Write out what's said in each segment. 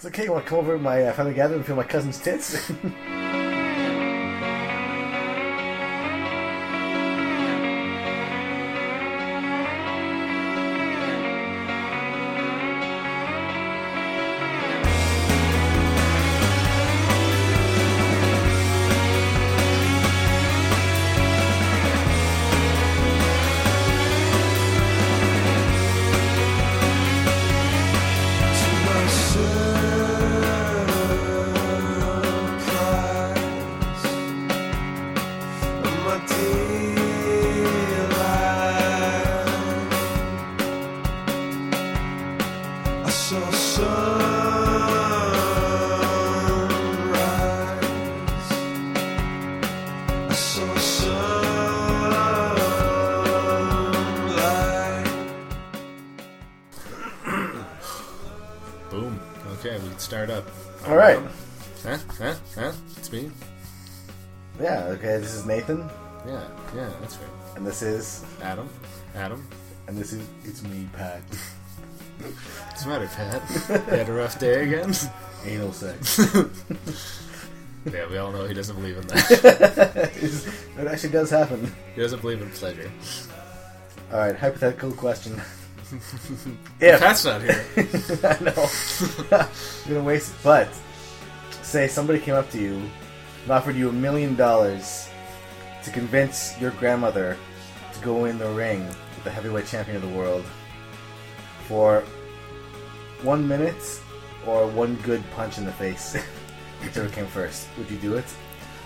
It's okay. You want to come over to my uh, family gathering and feel my cousin's tits? Yeah. Okay. This is Nathan, Yeah, yeah, that's right. and this is, Adam? Adam? and this is, it's me, Pat. What's the matter, Pat? you had a rough day again? Anal sex. yeah, we all know he doesn't believe in that. it actually does happen. He doesn't believe in pleasure. All right. Hypothetical question. if Pat's not here. I know. You're gonna waste it. But say somebody came up to you and offered you a million dollars to convince your grandmother to go in the ring with the heavyweight champion of the world for one minute or one good punch in the face, whichever came first. Would you do it?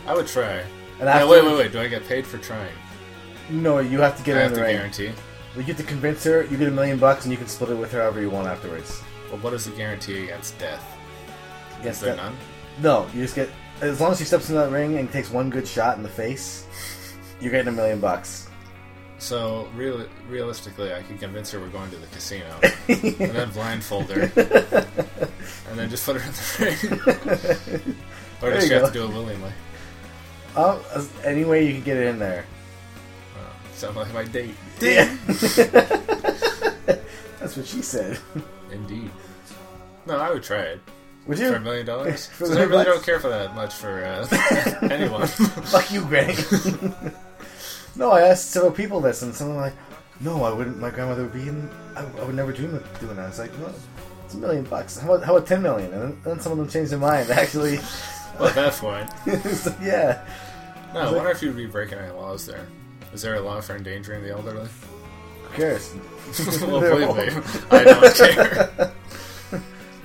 I would try. And after- wait, wait, wait. Do I get paid for trying? No, you have to get I her have in to the ring. guarantee. You get to convince her. You get a million bucks, and you can split it with her however you want afterwards. Well, what is the guarantee against death? Yes, Is there that- none? No, you just get as long as he steps in that ring and takes one good shot in the face, you're getting a million bucks. So, real, realistically, I could convince her we're going to the casino, and then blindfold her, and then just put her in the ring. or There does you she have to do it willingly? Oh, as- any way you can get it in there. Oh, sound like my date. Yeah. That's what she said. Indeed. No, I would try it. Would For a million dollars? Because I really bucks? don't care for that much for uh, anyone. Fuck you, Granny. no, I asked several people this, and some were like, "No, I wouldn't. My grandmother would be in. I, I would never dream of doing that." It's like, no, it's a million bucks. How about how about ten million? And then, then some of them changed their mind. Actually, well, at that point. Like, yeah. No, I it- wonder if you'd be breaking any laws there. Is there a law for endangering the elderly? Who cares? well, believe me, I don't care.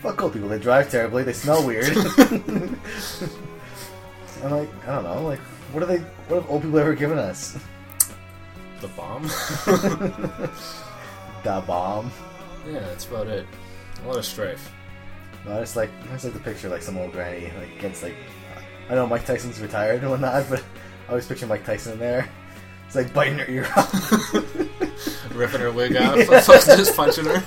Fuck old people. They drive terribly. They smell weird. I'm like, I don't know. Like, what are they? What have old people ever given us? The bomb? the bomb. yeah, that's about it. A lot of strife. No, I just like I just like the picture like some old granny like against like I know Mike Tyson's retired and whatnot, but I always picture Mike Tyson in there. It's like biting her ear off. Ripping her wig off, Yeah. just punching her.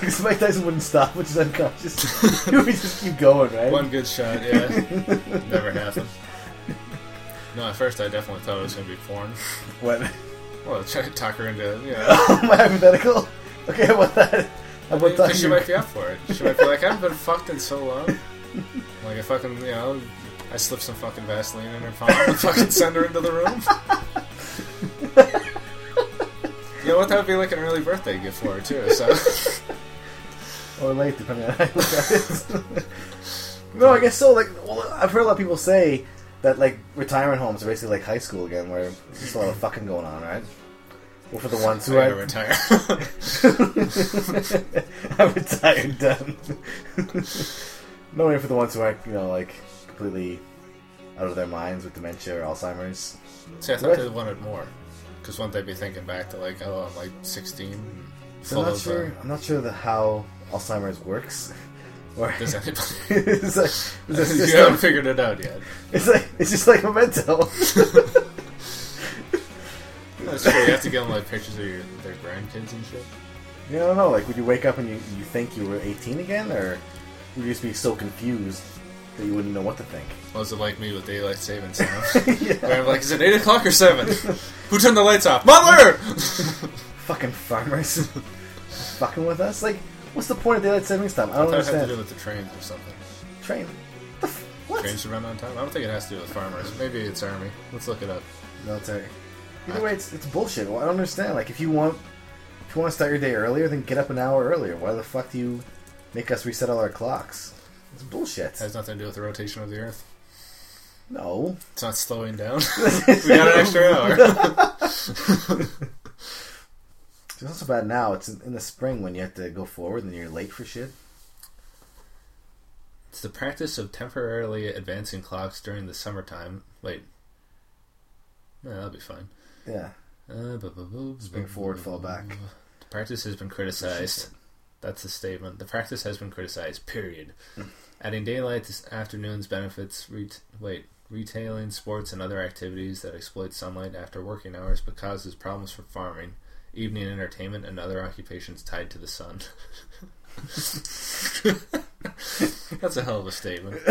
Because Mike Tyson wouldn't stop, which is unconscious. he would just keep going, right? One good shot, yeah. Never happened. No, at first I definitely thought it was going to be porn. What? Well, try to talk her into, you oh, know. My hypothetical. Okay, about that? How about talking she might be up for it. She might be like, I haven't been fucked in so long. Like, I fucking, you know, I slip some fucking Vaseline in her palm and fucking send her into the room. You know what? That would be like an early birthday gift for her, too. So, or late, depending on how you look at it. no, I guess so. Like, well, I've heard a lot of people say that like retirement homes are basically like high school again, where there's just a lot of fucking going on, right? Well, for the ones who are retire. I'm retired, done. no way for the ones who aren't, you know, like completely out of their minds with dementia or Alzheimer's. See, I thought they wanted more. Because wouldn't they be thinking back to, like, oh, I'm like 16? So I'm not sure. uh, I'm not sure the how Alzheimer's works. Or does anybody. it's like it's you system. haven't figured it out yet. It's like it's just like memento. That's true. You have to give them, like, pictures of your, their grandkids and shit. You don't know. Like, would you wake up and you, you think you were 18 again, or would you just be so confused that you wouldn't know what to think? Was it like me with daylight savings time? yeah. Where I'm like, is it 8 o'clock or 7? Who turned the lights off? Mother! Fucking farmers. Fucking with us. Like, What's the point of daylight savings time? I I don't thought it had to do with the trains or something. Train. What? the f- What? Trains run on time. I don't think it has to do with farmers. Maybe it's army. Let's look it up. Military. Either way, it's, it's bullshit. Well, I don't understand. Like, if you want, if you want to start your day earlier, then get up an hour earlier. Why the fuck do you make us reset all our clocks? It's bullshit. It has nothing to do with the rotation of the Earth. No. It's not slowing down. we got an extra hour. It's not so bad now. It's in, in the spring when you have to go forward and you're late for shit. It's the practice of temporarily advancing clocks during the summertime. Wait. No, that'll be fine. Yeah. Uh, Spring forward, fall back. The practice has been criticized. That's the statement. The practice has been criticized. Period. Adding daylight to afternoons benefits. Ret- wait, retailing, sports, and other activities that exploit sunlight after working hours, but causes problems for farming, evening entertainment, and other occupations tied to the sun. That's a hell of a statement.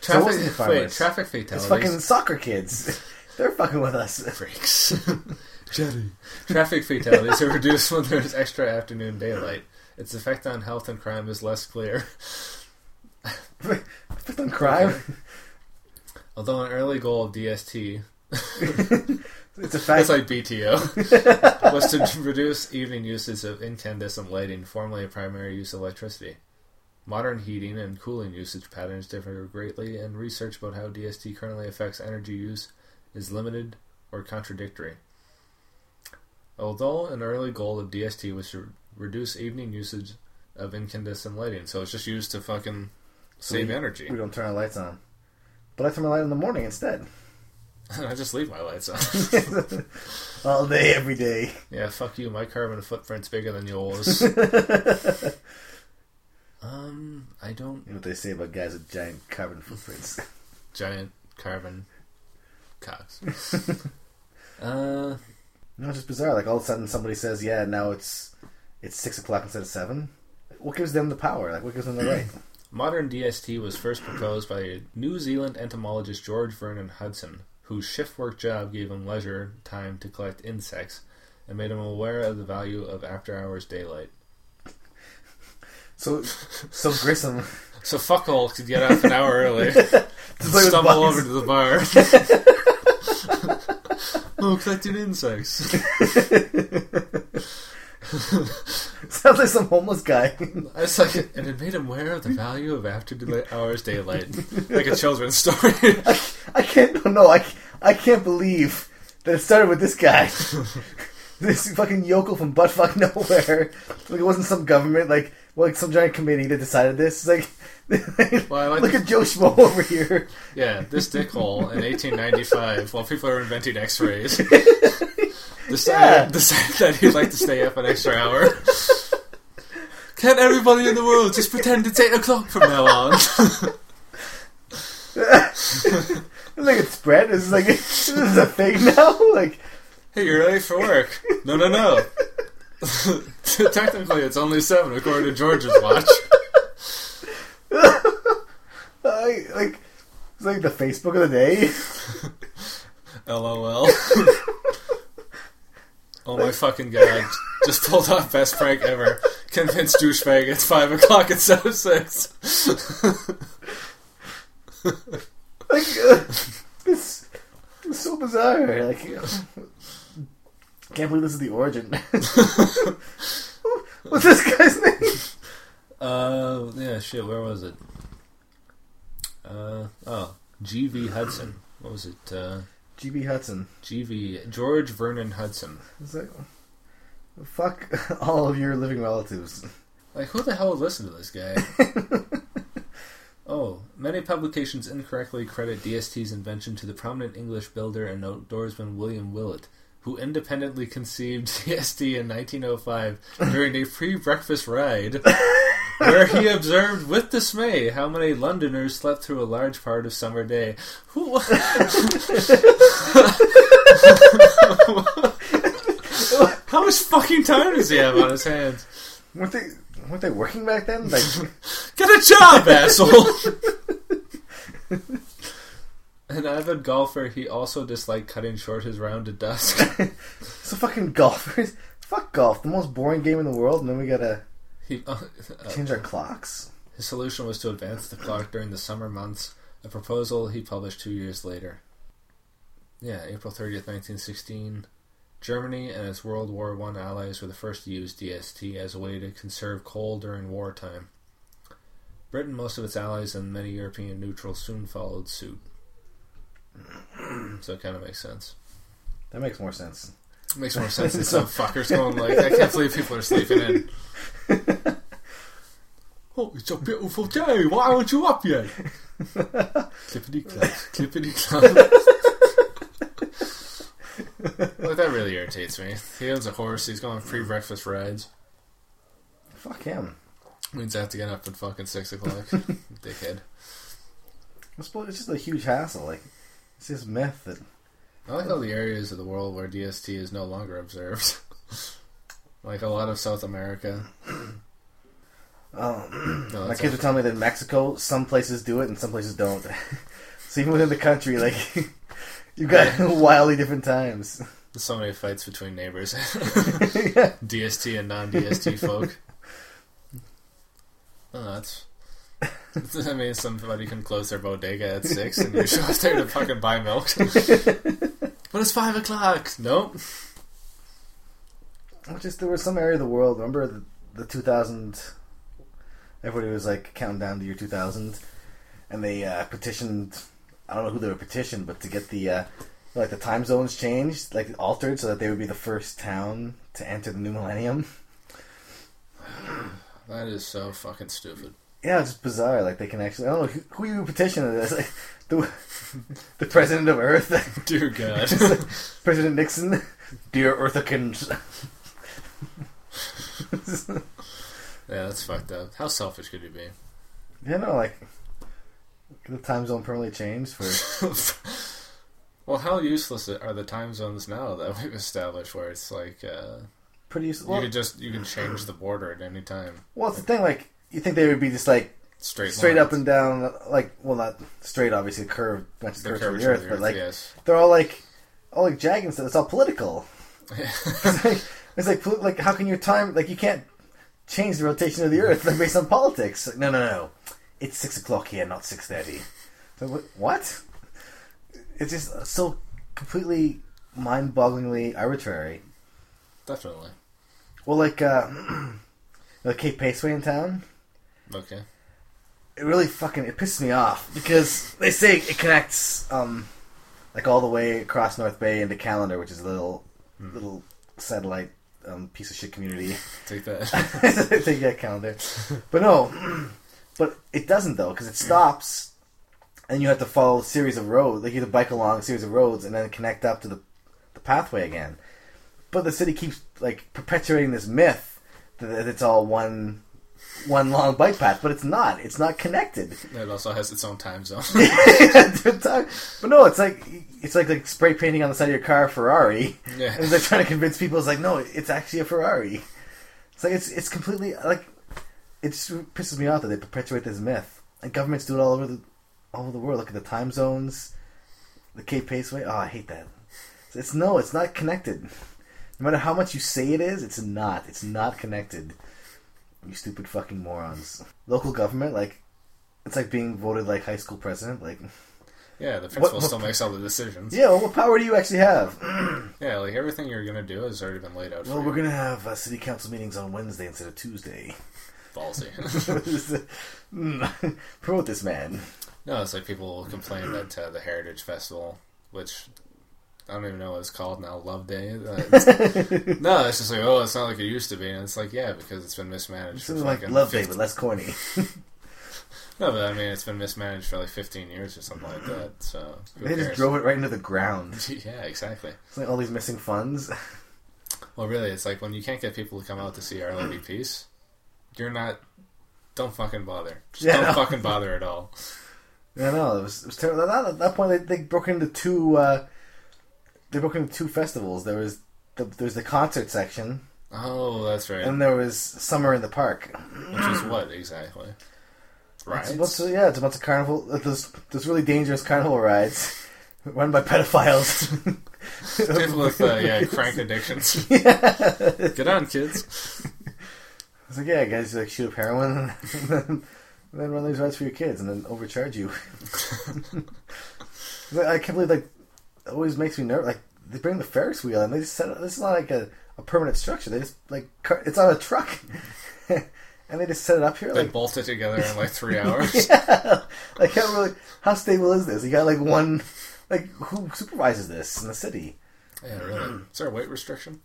Traffic, wasn't wait, traffic It's fatalities. fucking soccer kids. They're fucking with us. freaks. Jetty. Traffic fatalities are reduced when there's extra afternoon daylight. Its effect on health and crime is less clear. Fifth on crime. Although an early goal of DST, It's a fact. that's like BTO, was to reduce evening uses of incandescent lighting, formerly a primary use of electricity. Modern heating and cooling usage patterns differ greatly, and research about how DST currently affects energy use is limited or contradictory. Although an early goal of DST was to reduce evening usage of incandescent lighting, so it's just used to fucking save we- energy. we don't turn our lights on. But I turn my light on in the morning instead. I just leave my lights on. All day, every day. yeah, fuck you. My carbon footprint's bigger than yours. um, I don't You know what they say about guys with giant carbon footprints. giant carbon cocks. uh, No, it's just bizarre. Like all of a sudden, somebody says, "Yeah, now it's it's six o'clock instead of 7. What gives them the power? Like, what gives them the right? modern DST was first proposed by New Zealand entomologist George Vernon Hudson, whose shift work job gave him leisure time to collect insects and made him aware of the value of after hours daylight. So, so Grissom. So fuckhole could get up an hour early, with stumble over to the bar. oh, collecting insects. Sounds like some homeless guy. It's like, and it made him aware of the value of after hours daylight, like a children's story. I can't. No, I, I can't believe that it started with this guy. this fucking yokel from buttfuck nowhere. Like it wasn't some government, like like some giant committee that decided this. It's like, Well, like look the- at Joe Schmo over here. Yeah, this dickhole in 1895, while people are inventing X-rays, Yeah. decided, decided that he'd like to stay up an extra hour. Can't everybody in the world just pretend it's eight o'clock from now on? like at spread. It's like this is a thing now. Like hey, you're late for work. No, no, no. Technically, it's only seven according to George's watch. I, like it's like the Facebook of the day. LOL. Oh my fucking god. Just pulled off best prank ever. Convinced douchebag it's 5 o'clock instead of 6. Like uh, it's, it's so bizarre. Like can't believe this is the origin. What's this guy's name? uh, yeah, shit, where was it? Uh, oh, G.V. Hudson. What was it? Uh, GB Hudson. G.V. George Vernon Hudson. It's like fuck all of your living relatives. Like, who the hell would listen to this guy? oh, many publications incorrectly credit DST's invention to the prominent English builder and outdoorsman William Willett, who independently conceived DST in 1905 during a pre-breakfast ride, where he observed with dismay how many Londoners slept through a large part of summer day. How much fucking time does he have on his hands? weren't they weren't they working back then? Like Get a job, asshole! An avid golfer, he also disliked cutting short his round to dusk. so fucking golfers. Fuck golf, the most boring game in the world, and then we gotta He, uh, uh, Change our clocks. his solution was to advance the clock during the summer months, a proposal he published two years later. Yeah, April 30th, 1916. Germany and its World War I allies were the first to use DST as a way to conserve coal during wartime. Britain, most of its allies, and many European neutrals soon followed suit. So it kind of makes sense. That makes more sense. It makes more sense than some fuckers going like, I can't believe people are sleeping in. Oh, it's a beautiful day. Why aren't you up yet? clippity clop, clippity clop. Like that really irritates me. He owns a horse. He's going free breakfast rides. Fuck him. Means I have to get up at fucking six o'clock. Dickhead. I suppose it's just a huge hassle. Like, it's this myth that I like all the areas of the world where DST is no longer observed. like a lot of South America. um, No, my kids were telling me that in Mexico, some places do it and some places don't. so even within the country, like you've got wildly different times. There's so many fights between neighbors. yeah. DST and non-DST folk. Oh, that's. I mean, somebody can close their bodega at six, and you show up there to fucking buy milk. but it's five o'clock. Nope. Just there was some area of the world. Remember the, the 2000? Everybody was like counting down to year 2000, and they uh, petitioned. I don't know who they were petitioned, but to get the uh, like the time zones changed, like altered, so that they would be the first town to enter the new millennium. That is so fucking stupid. Yeah, it's just bizarre. Like they can actually. I don't know who, who you petitioning this. Like, the the president of Earth, Dear God. President Nixon, dear Earthicans. yeah, that's fucked up. How selfish could you be? you know, like the time zone permanently changed for. well, how useless are the time zones now that we've established? Where it's like uh, Pretty useful. you Well, could just you can change the border at any time. well, it's the thing. Like you think they would be just like Straight straight lines. up and down, like well, not straight, obviously, curved, the of curvature the of Earth, but like yes. they're all like, all like jagged stuff. It's all political. it's like, it's like, like how can your time like you can't change the rotation of the Earth like based on politics? Like, no, no, no, it's six o'clock here, not six thirty. So what? It's just so completely mind-bogglingly arbitrary. Definitely. Well, like uh, the Kate Pace Way in town. Okay. it really fucking it pisses me off because they say it connects um like all the way across North Bay into Callander, which is a little little satellite um, piece of shit community. Take that. Take that Callander, but no, but it doesn't though because it stops, and you have to follow a series of roads. Like you have to bike along a series of roads and then connect up to the the pathway again. But the city keeps like perpetuating this myth that it's all one one long bike path, but it's not. It's not connected. it also has its own time zone. but no, it's like it's like like spray painting on the side of your car a Ferrari, Yeah. and they're trying to convince people. It's like no, it's actually a Ferrari. It's like it's it's completely like it just pisses me off that they perpetuate this myth. And governments do it all over the all over the world. Look at the time zones, the Kate Pace Way. Oh, I hate that. It's no, it's not connected. No matter how much you say it is, it's not. It's not connected. You stupid fucking morons. Local government, like, it's like being voted like high school president. Like, yeah, the principal what- still makes all the decisions. yeah, well, what power do you actually have? Yeah, like everything you're gonna do has already been laid out. well, for we're gonna have uh, city council meetings on Wednesday instead of Tuesday. ballsy. Mm, Promote this man. no, it's like people will complain that uh, the Heritage Festival, which I don't even know what it's called now, Love Day. uh, it's- no, it's just like oh, it's not like it used to be, and it's like yeah, because it's been mismanaged. It's for like Love Day, but less corny. No, but I mean, it's been mismanaged for like 15 years or something like that. So They just drove it right into the ground. yeah, exactly. It's like all these missing funds. Well, really, it's like when you can't get people to come out to see Our Lady Peace, you're not. Don't fucking bother. Just Yeah, don't no. fucking bother at all. I know it was, it was terrible. At that, at that point, they, they broke into two. Uh, they broke into two festivals. There was the there was the concert section, Oh, that's right. and there was summer in the park. Which is what exactly? Right. It's a bunch of, yeah, it's a bunch of carnival. uh, Those those really dangerous carnival rides run by pedophiles. People with uh, yeah crank addictions. yeah. Get on, kids. I was like, yeah, guys, like shoot up heroin and then, and then run these rides for your kids and then overcharge you. I can't believe like always makes me nervous. Like they bring the Ferris wheel and they just set it, this is not like a, a permanent structure. They just like it's on a truck and they just set it up here. They Like bolt it together in like three hours. yeah, like how really how stable is this? You got like one like who supervises this in the city? Yeah, really. Is there a weight restriction?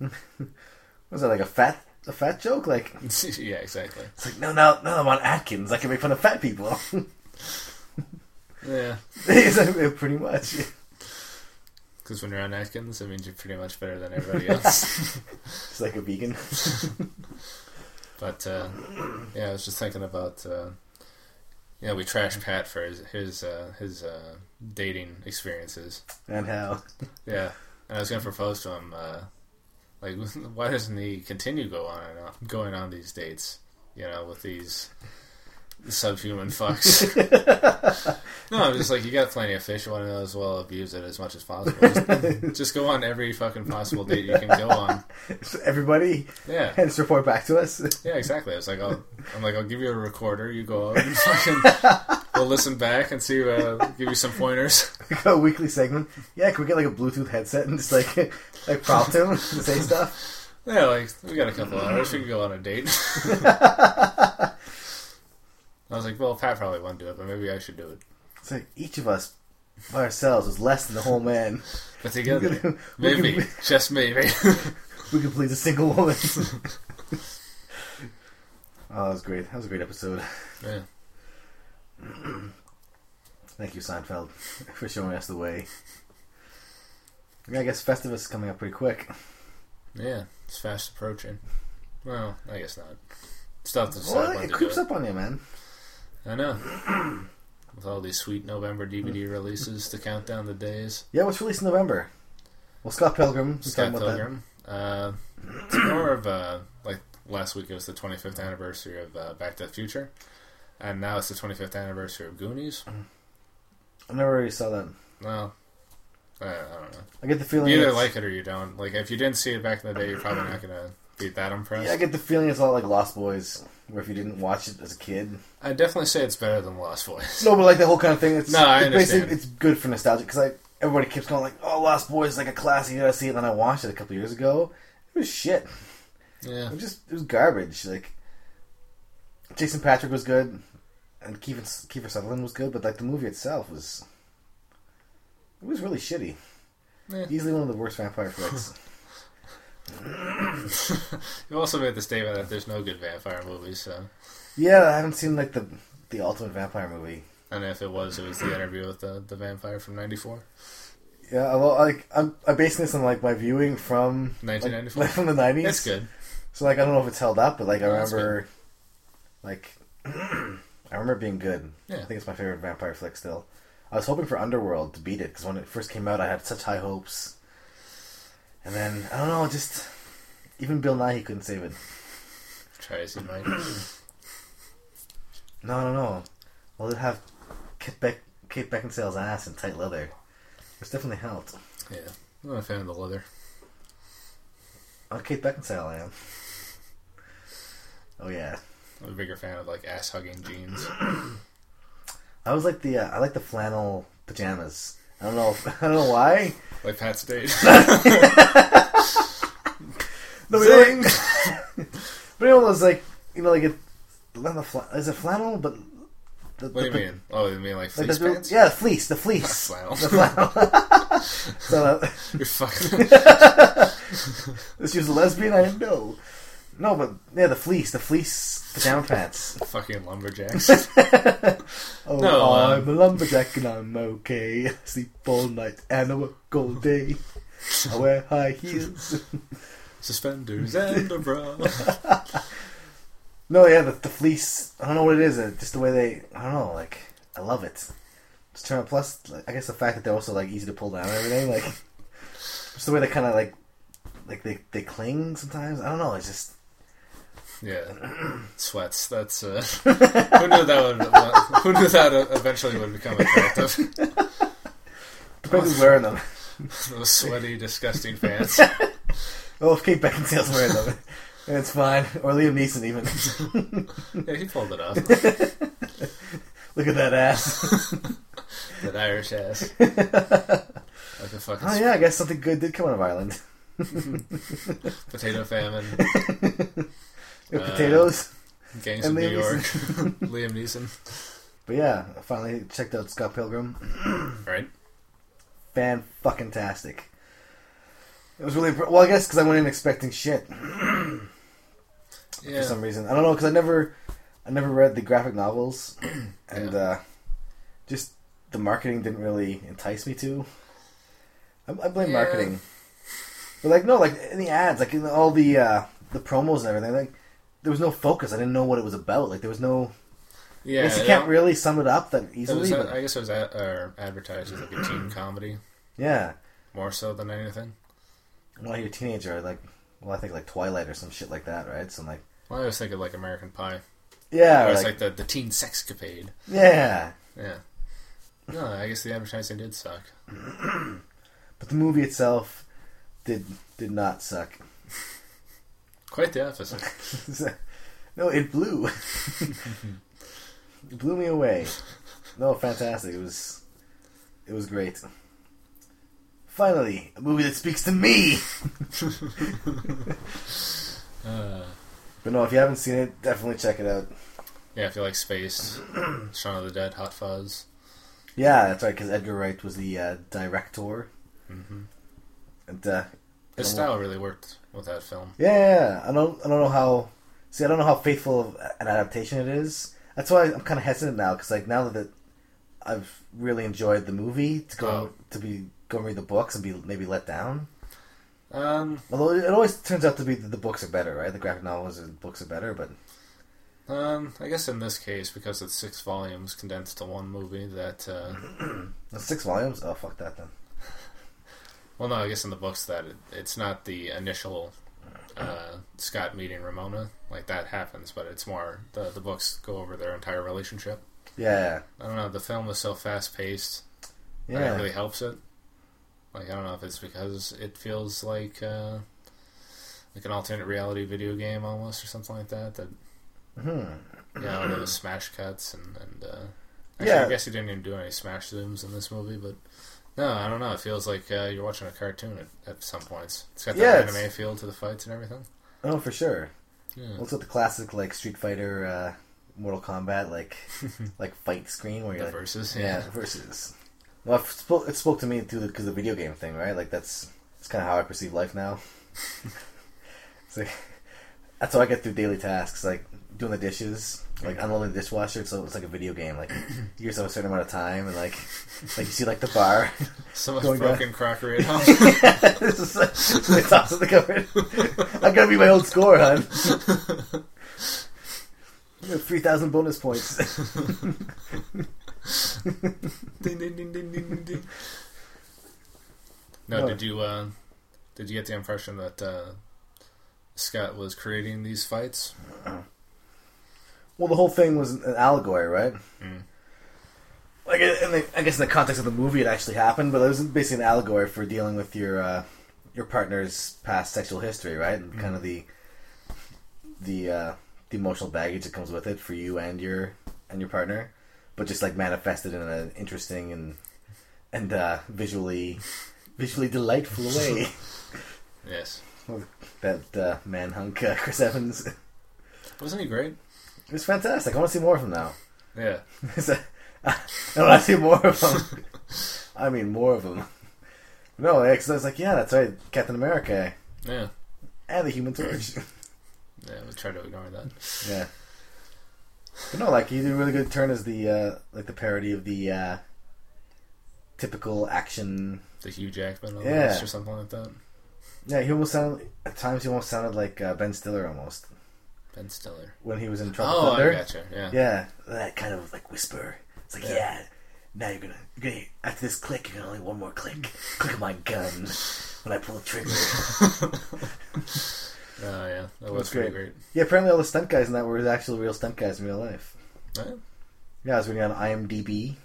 Was that like a fat a fat joke? Like yeah, exactly. it's like no no no I'm on Atkins. I can make fun of fat people. Yeah, pretty much. Because when you're on Atkins, it means you're pretty much better than everybody else. It's like a vegan. but uh, yeah, I was just thinking about. Uh, you know, we trashed Pat for his his uh, his uh, dating experiences. and how Yeah, and I was gonna propose to him. Uh, like, why doesn't he continue go on and on, going on these dates? You know, with these subhuman fucks. No, I'm just like you got plenty of fish. You want to know as well abuse it as much as possible. Just, just go on every fucking possible date you can go on. So everybody Yeah, and just report back to us. yeah, exactly. I was like, I'll, I'm like, I'll give you a recorder. You go out and fucking, we'll listen back and see. Uh, give you some pointers. a weekly segment. Yeah, can we get like a Bluetooth headset and just like like prompt him to say stuff? Yeah, like we got a couple hours. We could go on a date. I was like, well, Pat probably won't do it, but maybe I should do it. It's like each of us by ourselves is less than the whole man. But together, We can- maybe, we can- just maybe. We can please a single woman. oh, that was great. That was a great episode. yeah. Thank you, Seinfeld, for showing us the way. I guess Festivus is coming up pretty quick. Yeah, it's fast approaching. Well, I guess not. To Well, it creeps up on you, man. I know. With all these sweet November DVD releases to count down the days. Yeah, what's released in November? Well, Scott Pilgrim. Scott talked about that. Pilgrim. Uh, it's more of a like last week it was the 25th anniversary of uh, Back to the Future, and now it's the 25th anniversary of Goonies. I never really saw that. Well, uh, I don't know. I get the feeling You either it's- like it or you don't. Like if you didn't see it back in the day, you're probably not gonna be that impressed. Yeah, I get the feeling it's a lot like Lost Boys, where if you didn't watch it as a kid, I definitely say it's better than Lost Boys. no, but like the whole kind of thing. It's, No, I it's basically understand. it's good for nostalgia because like everybody keeps going like, "Oh, Lost Boys is like a classic, you gotta see it." And then I watched it a couple years ago. It was shit. Yeah, It was just it was garbage. Like Jason Patric was good, and Kiefer Kiefer Sutherland was good, but like the movie itself was it was really shitty. Yeah. Easily one of the worst vampire flicks. you also made the statement that there's no good vampire movies. So, yeah, I haven't seen like the the ultimate vampire movie. and if it was, it was the interview with the the vampire from '94. Yeah, uh, well, like I'm, I'm basing this on like my viewing from like, 1994. like, from the nineties. It's good. So like I don't know if it's held up, but like I remember, like I remember being good. Yeah. I think it's my favorite vampire flick still. I was hoping for Underworld to beat it because when it first came out, I had such high hopes, and then I don't know, just even Bill Nighy he couldn't save it. Try as you might. No, no, no. Well, it have Kate, Beck- Kate Beckinsale's ass and tight leather, It's definitely helped. Yeah, I'm not a fan of the leather. Oh, Kate Beckinsale, I am. Oh yeah, I'm a bigger fan of like ass hugging jeans. I was like the uh, I like the flannel pajamas. I don't know. If, I don't know why. Like Pat State. No, but Zing! like, but you know those like you know like it, not the fla- is it flannel? But the, What do you the- mean? Oh, you mean like Like fleece the, pants? yeah, the fleece, the fleece, Flannel. the flannel. so uh, You're fucking. this was a lesbian. I didn't know. No, but yeah, the fleece, the fleece pajama pants. fucking lumberjacks. Oh, No, um, I'm a lumberjack and I'm okay. I sleep all night and I work all day. I wear high heels. Suspenders and a bra. No, yeah, the, the fleece. I don't know what it is. uh, Just the way they. I don't know. Like, I love it. Just turn plus. Like, I guess the fact that they're also like easy to pull down and everything. Like, just the way they kind of like, like they they cling sometimes. I don't know. It's just. Yeah, sweats. That's uh, who knew that would who knew that eventually would become attractive. Depends who's wearing them. Those sweaty, disgusting pants. Oh, if Kate Beckinsale's wearing them, it's fine. Or Liam Neeson even. Yeah, he pulled it off. Look at that ass. that Irish ass. Like a fucking oh yeah, I guess something good did come out of Ireland. potato famine. Yeah, Uh, potatoes. Gangs And of New Liam York. Liam Neeson. But yeah, I finally checked out Scott Pilgrim. Right? Fan fucking tastic. It was really well, I guess because I went in expecting shit Yeah. for some reason. I don't know because I never, I never read the graphic novels, and Yeah. uh, just the marketing didn't really entice me to. I, I blame Yeah. marketing, but like no, like in the ads, like in all the uh, the promos and everything, like there was no focus. I didn't know what it was about. Like there was no. Yeah. I guess you can't really sum it up that easily. was, but, I guess it was uh, advertised as like a teen comedy yeah. more so than anything. Well, you're a teenager, like, well, I think like Twilight or some shit like that, right? So I'm like, Well, I was thinking like American Pie. yeah, Or or it's like, like, the, the teen sexcapade. yeah. Yeah. No, I guess the advertising did suck. But the movie itself did did not suck. Quite the opposite. no, it blew. it blew me away. No, fantastic. It was it was great. Finally, a movie that speaks to me. Uh, But no, if you haven't seen it, definitely check it out. yeah, if you like Spaced, Shaun of the Dead, Hot Fuzz. Yeah, that's right, because Edgar Wright was the uh, director. hmm And uh, His style really worked with that film. Yeah. I don't, I don't know how. See, I don't know how faithful of an adaptation it is. That's why I'm kind of hesitant now, because like now that I've really enjoyed the movie, to go Oh. to be go read the books and be maybe let down. Um, Although it always turns out to be that the books are better, right? The graphic novels and books are better, but um, I guess in this case, because it's six volumes condensed to one movie, that uh, the six volumes. Oh fuck that then. Well, no, I guess in the books that it, it's not the initial uh, Scott meeting Ramona like that happens, but it's more the the books go over their entire relationship. Yeah, I don't know. The film is so fast paced yeah. that it really helps it. Like I don't know if it's because it feels like uh, like an alternate reality video game almost or something like that. That Hmm. you know those smash cuts and and uh, actually, Yeah. I guess he didn't even do any smash zooms in this movie, but no, I don't know. It feels like uh, you're watching a cartoon at, at some points. It's got that Yeah, it's- anime feel to the fights and everything. Oh, for sure. Yeah. Also, the classic like Street Fighter, uh, Mortal Kombat, like like fight screen where you're like, verses, Yeah, yeah. versus. Well, it spoke, it spoke to me too because the video game thing, right? Like that's that's kind of how I perceive life now. it's like that's how I get through daily tasks, like doing the dishes, like unloading the dishwasher. So it's like a video game. Like you have a certain amount of time, and like like you see like the bar. So much broken crockery at home. this is like, in the cupboard. I gotta be my old score, hon. Three thousand bonus points. ding, ding, ding, ding, ding, ding. No, No. did you uh, did you get the impression that uh, Scott was creating these fights? Well, the whole thing was an allegory, right? Mm. Like, in the, I guess in the context of the movie, it actually happened, but it was basically an allegory for dealing with your uh, your partner's past sexual history, right? And kind of the the uh, the emotional baggage that comes with it for you and your and your partner, but just like manifested in an interesting and and uh, visually visually delightful way. Yes, that uh, man hunk uh, Chris Evans. Wasn't he great? Was fantastic. I want to see more of him now. Yeah, I want to see more of them. I mean, more of them. No, because I was like, yeah, that's right, Captain America yeah, and the Human Torch. yeah. we'll try to ignore that. yeah, but no, like he did a really good turn as the uh, like the parody of the uh, typical action. The Hugh Jackman Yeah. or something like that. Yeah, he almost sounded at times. He almost sounded like uh, Ben Stiller almost Ben Stiller. when he was in Tropic Oh, Thunder. I gotcha. Yeah. Yeah, that kind of like whisper. It's like, Yeah. yeah, now you're gonna, you're gonna, after this click, you're gonna only one more click. click of my gun when I pull the trigger. Oh yeah, that was great. great. yeah, apparently all the stunt guys in that were actual real stunt guys in real life. Right? Yeah, I was reading on IMDb.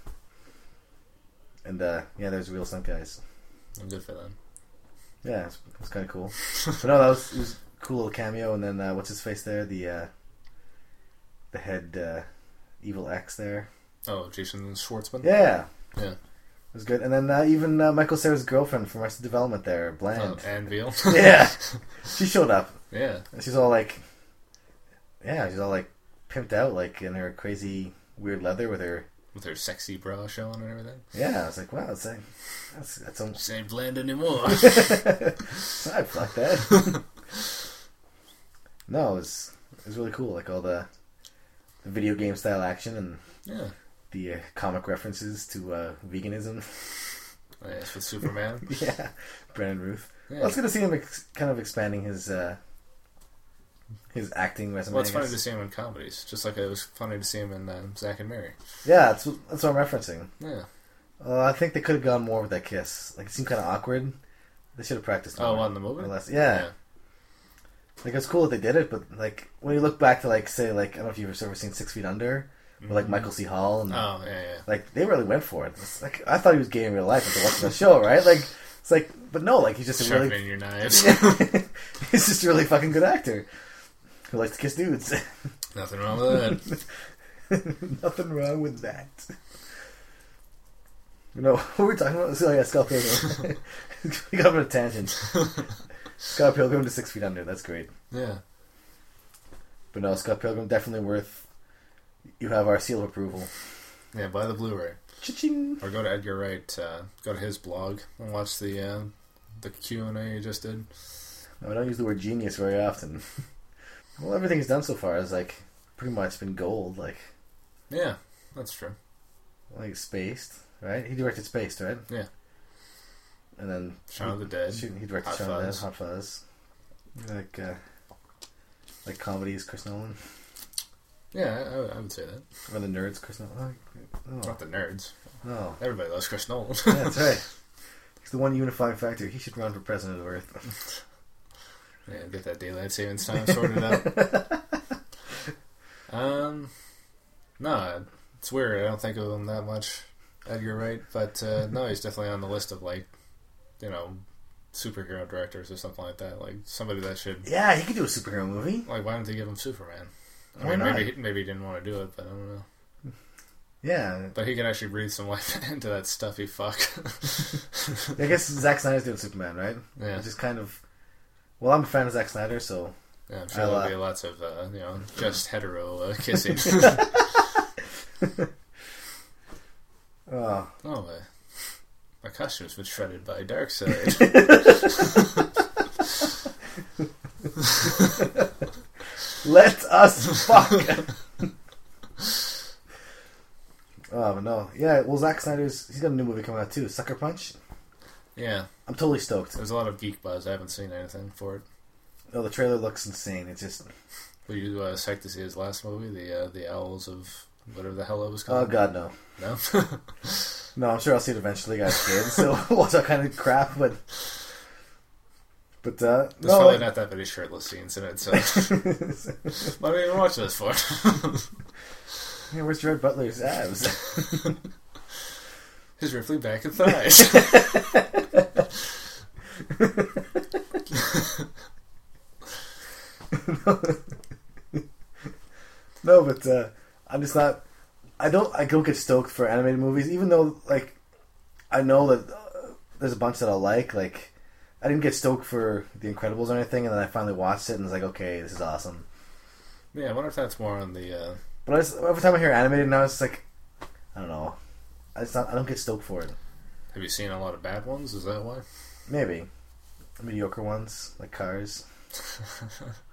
And, uh, yeah, there's real stunt guys. I'm good for them. Yeah, it's, it's kind of cool. but no, that was, it was cool little cameo, and then uh, what's his face there? The uh, the head uh, evil X there. Oh, Jason Schwartzman. Yeah, Yeah. it was good. And then uh, even uh, Michael Cera's girlfriend from Arrested Development there, Oh, Bland. Ann Veal. yeah, she showed up. yeah. She's all like, yeah, she's all like pimped out, like in her crazy weird leather with her. With her sexy bra showing and everything. Yeah, I was like, wow, that's like, that's that's almost. Ain't bland anymore. I fuck that. No, it was it was really cool. Like all the, the video game style action and yeah. the uh, comic references to uh, veganism. Oh, yes, with Superman. yeah, Brandon Routh. Yeah. Well, it's good to see him ex- kind of expanding his uh, his acting resume. Well, it's funny to see him in comedies, just like it was funny to see him in um, Zack and Miri. Yeah, that's what, that's what I'm referencing. Yeah. Uh, I think they could have gone more with that kiss. Like it seemed kind of awkward. They should have practiced. Oh, more, on the movie? less. Yeah. Like it's cool that they did it, but like when you look back to like say like I don't know if you've ever seen Six Feet Under, with like mm-hmm. Michael C. Hall and Oh, yeah, yeah. like they really went for it. It's like I thought he was gay in real life after watching the show, right? Like it's like, but no, like he's just a Sharpening really your knives. he's just a really fucking good actor who likes to kiss dudes. Nothing wrong with that. Nothing wrong with that. You know, what were we talking about? Oh, yeah, Pilgrim. we got on a tangent. Scott Pilgrim to Six Feet Under. That's great. Yeah. But no, Scott Pilgrim definitely worth. You have our seal of approval. Yeah, buy the Blu-ray. Cha-ching. Or go to Edgar Wright, uh, go to his blog and watch the uh, the Q&A he just did. No, I don't use the word genius very often. well, everything he's done so far has like pretty much been gold. Like, Yeah, that's true. like Spaced, right? He directed Spaced, right? Yeah. And then Shaun of the Dead. He directed Hot Shaun of the Dead, Fuzz. Hot Fuzz. Like, uh, like comedies, Chris Nolan. Yeah, I, I would say that. Or the nerds, Chris Nolan. Oh, Not the nerds. no. Everybody loves Chris Nolan. Yeah, that's right. He's the one unifying factor. He should run for president of Earth. yeah, get that daylight savings time sorted out. um, no, it's weird. I don't think of him that much, Edgar Wright. But uh, no, he's definitely on the list of like, you know, superhero directors or something like that. Like somebody that should. Yeah, he could do a superhero movie. Like, why don't they give him Superman? I Why mean, not? maybe maybe he didn't want to do it, but I don't know. Yeah. But he could actually breathe some life into that stuffy fuck. I guess Zack Snyder's doing Superman, right? yeah, Which is kind of. Well, I'm a fan of Zack Snyder, so. yeah. I'm sure I'll, there'll uh, be lots of uh, you know just hetero uh, kissing. Oh. Oh, my, costume's been shredded by Darkseid. Let us fuck! oh, but no. Yeah, well, Zack Snyder's. He's got a new movie coming out too Sucker Punch. yeah, I'm totally stoked. there's a lot of geek buzz. I haven't seen anything for it. No, the trailer looks insane. It's just. Were you uh, psyched to see his last movie, the uh, the Owls of whatever the hell it was called. Oh. God, no. No, No, I'm sure I'll see it eventually, guys. Kids, so watch that kind of crap. But, but uh, there's no, probably like- not that many shirtless scenes in it. So what are we even watching this for? yeah, where's Gerard Butler's abs? His rippling back and thighs. no, but uh, I'm just not. I don't. I don't get stoked for animated movies, even though like I know that uh, there's a bunch that I like. Like I didn't get stoked for The Incredibles or anything, and then I finally watched it and was like, okay, this is awesome. yeah, I wonder if that's more on the. Uh, But I just, every time I hear animated now, it's like I don't know. I just not, I don't get stoked for it. have you seen a lot of bad ones? Is that why? Maybe mediocre ones like Cars.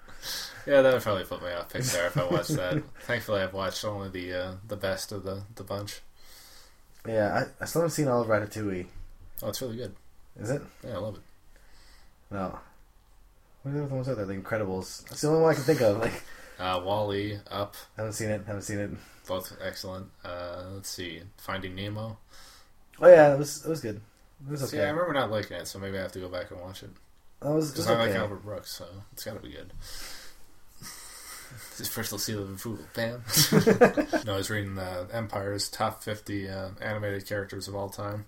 Yeah, that would probably put me off Pixar if I watched that. Thankfully, I've watched only the uh, the best of the the bunch. Yeah, I, I still haven't seen all of Ratatouille. Oh, it's really good. Is it? Yeah, I love it. No. What are the other ones out there? The Incredibles. That's the only one I can think of. Like, Uh, WALL-E, Up, haven't seen it. Haven't seen it. both excellent. Uh, let's see, Finding Nemo. Oh yeah, it was it was good. It was See, okay. I remember not liking it, so maybe I have to go back and watch it. That was, was Because I like. Albert Brooks, so it's got to be good. His personal seal of approval. Bam. no, I was reading the Empire's top 50 uh, animated characters of all time.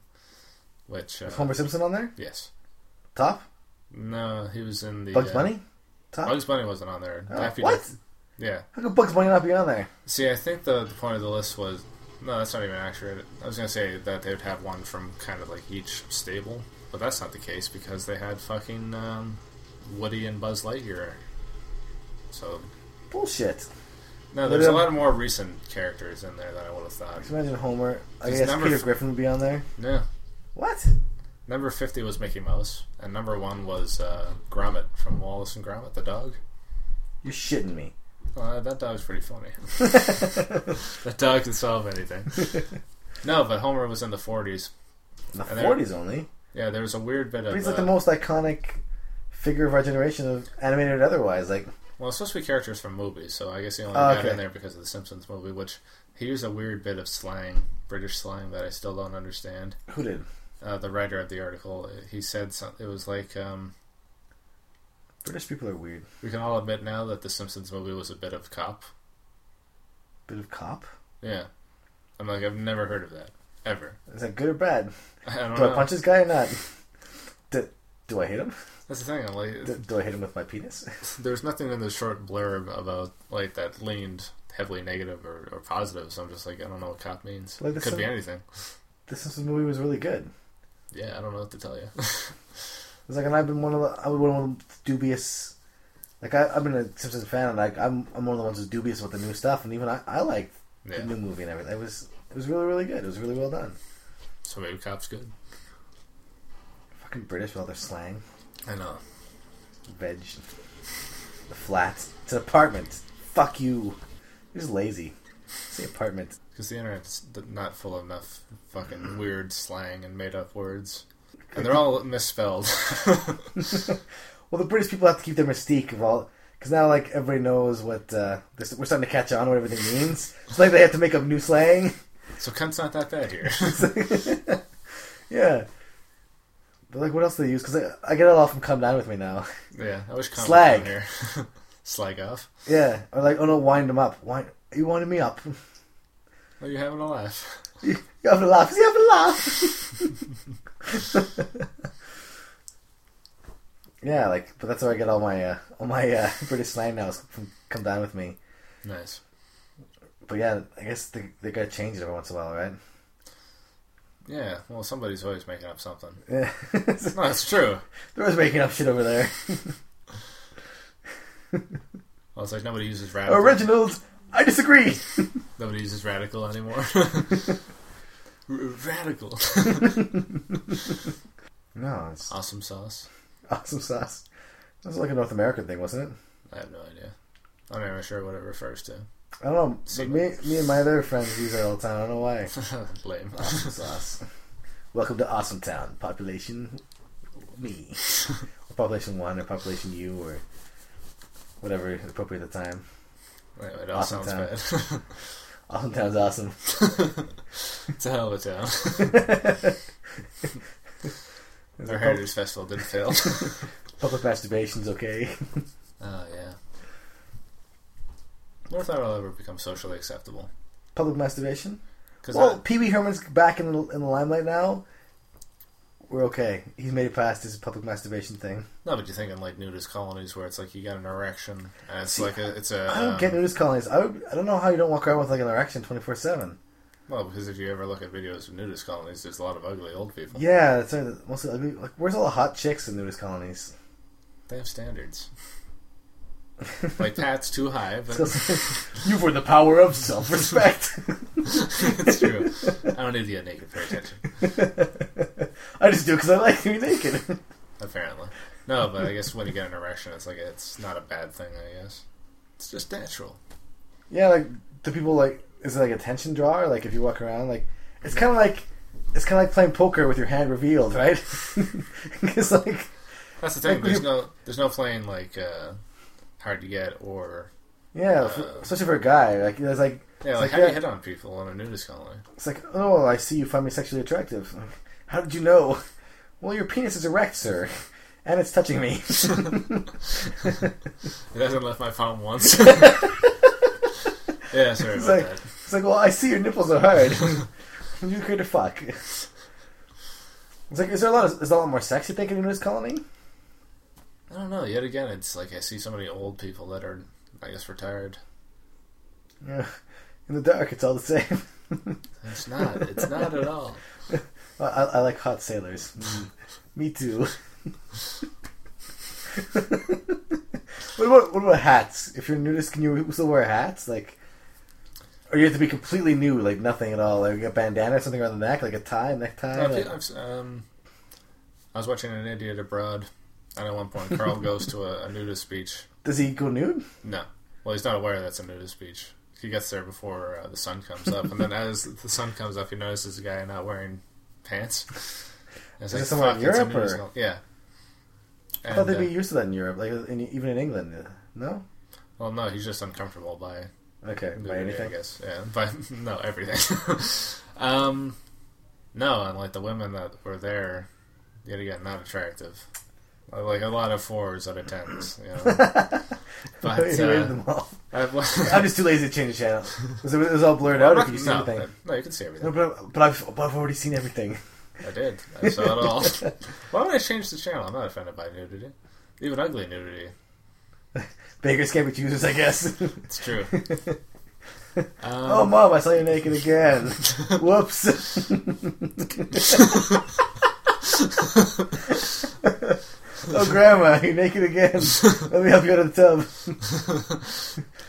Which. Uh, Homer Simpson on there? Yes. Top? No, he was in the. Bugs uh, Bunny? Top? Bugs Bunny wasn't on there. Oh, Daffy what? Duck- Yeah. How could Bugs Bunny not be on there? See, I think the, the point of the list was no, that's not even accurate. I was gonna say that they would have one from kind of like each stable, but that's not the case because they had fucking um, Woody and Buzz Lightyear. So Bullshit. no, there's a lot of more recent characters in there than I would have thought. Can you imagine Homer? I It's guess number Peter f- Griffin would be on there. Yeah. What? Number fifty was Mickey Mouse, and number one was uh, Gromit from Wallace and Gromit, the dog. You're shitting me. Uh, that dog's pretty funny. that dog can solve anything. No, but Homer was in the forties. In the And there- forties only. Yeah, there was a weird bit But of. he's like uh, the most iconic figure of our generation of animated otherwise. Like Well, it's supposed to be characters from movies, so I guess he only Oh, got okay. in there because of the Simpsons movie, which he used a weird bit of slang, British slang that I still don't understand. who did? Uh, the writer of the article, he said something. It was like, um, British people are weird. we can all admit now that the Simpsons movie was a bit of cop. Bit of cop. Yeah, I'm like, I've never heard of that ever. Is that good or bad? I don't Do know. I punch this guy or not? Do, do I hate him? That's the thing. Like, Do, do I hit him with my penis? there's nothing in the short blurb about like that leaned heavily negative or, or positive. So I'm just like, I don't know what cop means. Like Could be Sim- anything. Simpsons movie was really good. Yeah, I don't know what to tell you. It's like, and I've been one of the, I was one of the dubious. Like I, I've been a Simpsons fan, and like I'm, I'm one of the ones who's dubious with the new stuff, and even I, I like yeah. the new movie and everything. It was, it was really, really good. It was really well done. So maybe cop's good. Fucking British with all their slang, I know. veg, the flats. It's an apartment. Fuck you. You're just lazy. It's the apartment. Because the internet's not full of enough fucking weird slang and made up words. And they're all misspelled. Well, the British people have to keep their mystique of all, because now like everybody knows what uh, this, we're starting to catch on what everything means. It's like they have to make up new slang. so cunt's not that bad here. yeah. But like, what else do they use? Because I, I get it all from "Come Dine with Me" now. yeah, I wish cunt Slag. down here. Slag off. Yeah, or like, oh no, wind them up. Wind, you winding me up. Are you having a laugh? You you having a laugh? Is he having a laugh? yeah, like, but that's where I get all my uh, all my uh, British slang now is from "Come Dine with Me." Nice. But yeah, I guess they they gotta change it every once in a while, right? Yeah, well, somebody's always making up something. Yeah, No, it's true. they're always making up shit over there. Well, it's like nobody uses radical. Originals, I disagree. Nobody uses radical anymore. R- radical. No, it's awesome sauce. awesome sauce. That was like a North American thing, wasn't it? I have no idea. I'm not even sure what it refers to. I don't know. See- me, me and my other friends use it all the time. I don't know why. Lame. Awesome sauce. Welcome to Awesome Town. Population me. or population one or population you or whatever is appropriate at the time. Anyway, it all Awesome sounds town. bad. Awesome Town's awesome. it's a hell of a town. Their Heritage Festival didn't fail. public masturbation's okay. oh, yeah. I wonder if that will ever become socially acceptable. public masturbation? Well, Pee Wee Herman's back in the, in the limelight now. We're okay. He's made it past his public masturbation thing. no, but you think in like nudist colonies where it's like you got an erection and it's See, like a, it's a I don't um, get nudist colonies. I, would, I don't know how you don't walk around with like an erection 24 7. well because if you ever look at videos of nudist colonies, there's a lot of ugly old people. Yeah, that's right. Mostly ugly. Like, where's all the hot chicks in nudist colonies? They have standards. like Pat's too high, but You've won the power of self respect. it's true. I don't need to get naked for attention. I just do because I like to be naked. Apparently, no, but I guess when you get an erection, it's like it's not a bad thing. I guess it's just natural. yeah, like, do people like, is it like a attention drawer? Like, if you walk around, like, it's kind of like, it's kind of like playing poker with your hand revealed, right? It's like, That's the thing. Like, There's no there's no playing like uh, hard to get or yeah, Uh, especially for a guy. Like, it's like, yeah. It's Like, like how do you hit on people in a nudist colony? it's like, oh, I see you find me sexually attractive. Like, How did you know? Well, your penis is erect, sir, and it's touching me. It hasn't left my palm once. yeah, sorry It's like- that. It's like, well, I see your nipples are hard. you to fuck. It's like, is there a lot of, is there a lot more sex you think in a nudist colony? I don't know. Yet again, it's like I see so many old people that are, I guess, retired. Yeah. In the dark, it's all the same. It's not. It's not at all. I, I like hot sailors. Me too. what about what about hats? If you're nudist, can you still wear hats? Like, or you have to be completely new, like nothing at all, like a bandana or something around the neck, like a tie, necktie. Like- I've, um, I was watching an idiot abroad, and at one point Carl goes to a, a nudist beach. Does he go nude? No, well, he's not aware that's a nudist beach. He gets there before uh, the sun comes up, and then as the sun comes up, he notices a guy not wearing pants. And it's Is it somewhere in "Fuck, it's a Europe, or- girl." Yeah. I thought they'd be uh, used to that in Europe, like in, even in England. No. well, no, he's just uncomfortable by Okay, by anything. I guess. Yeah, by no everything. um, no, and like the women that were there, yet again, not attractive. Like a lot of fours out of tens, you know. But you rated uh, them all. I've, I'm just too lazy to change the channel. It was, it was all blurred out. Or could you see no, everything? no, you can see No, everything. but, but I've but I've already seen everything. I did. I saw it all. Why would I change the channel? I'm not offended by nudity, even ugly nudity. Beggars can't be choosers, I guess. It's true. Um, oh, mom, I saw you naked again. Whoops. oh, grandma, you're naked again. Let me help you out of the tub.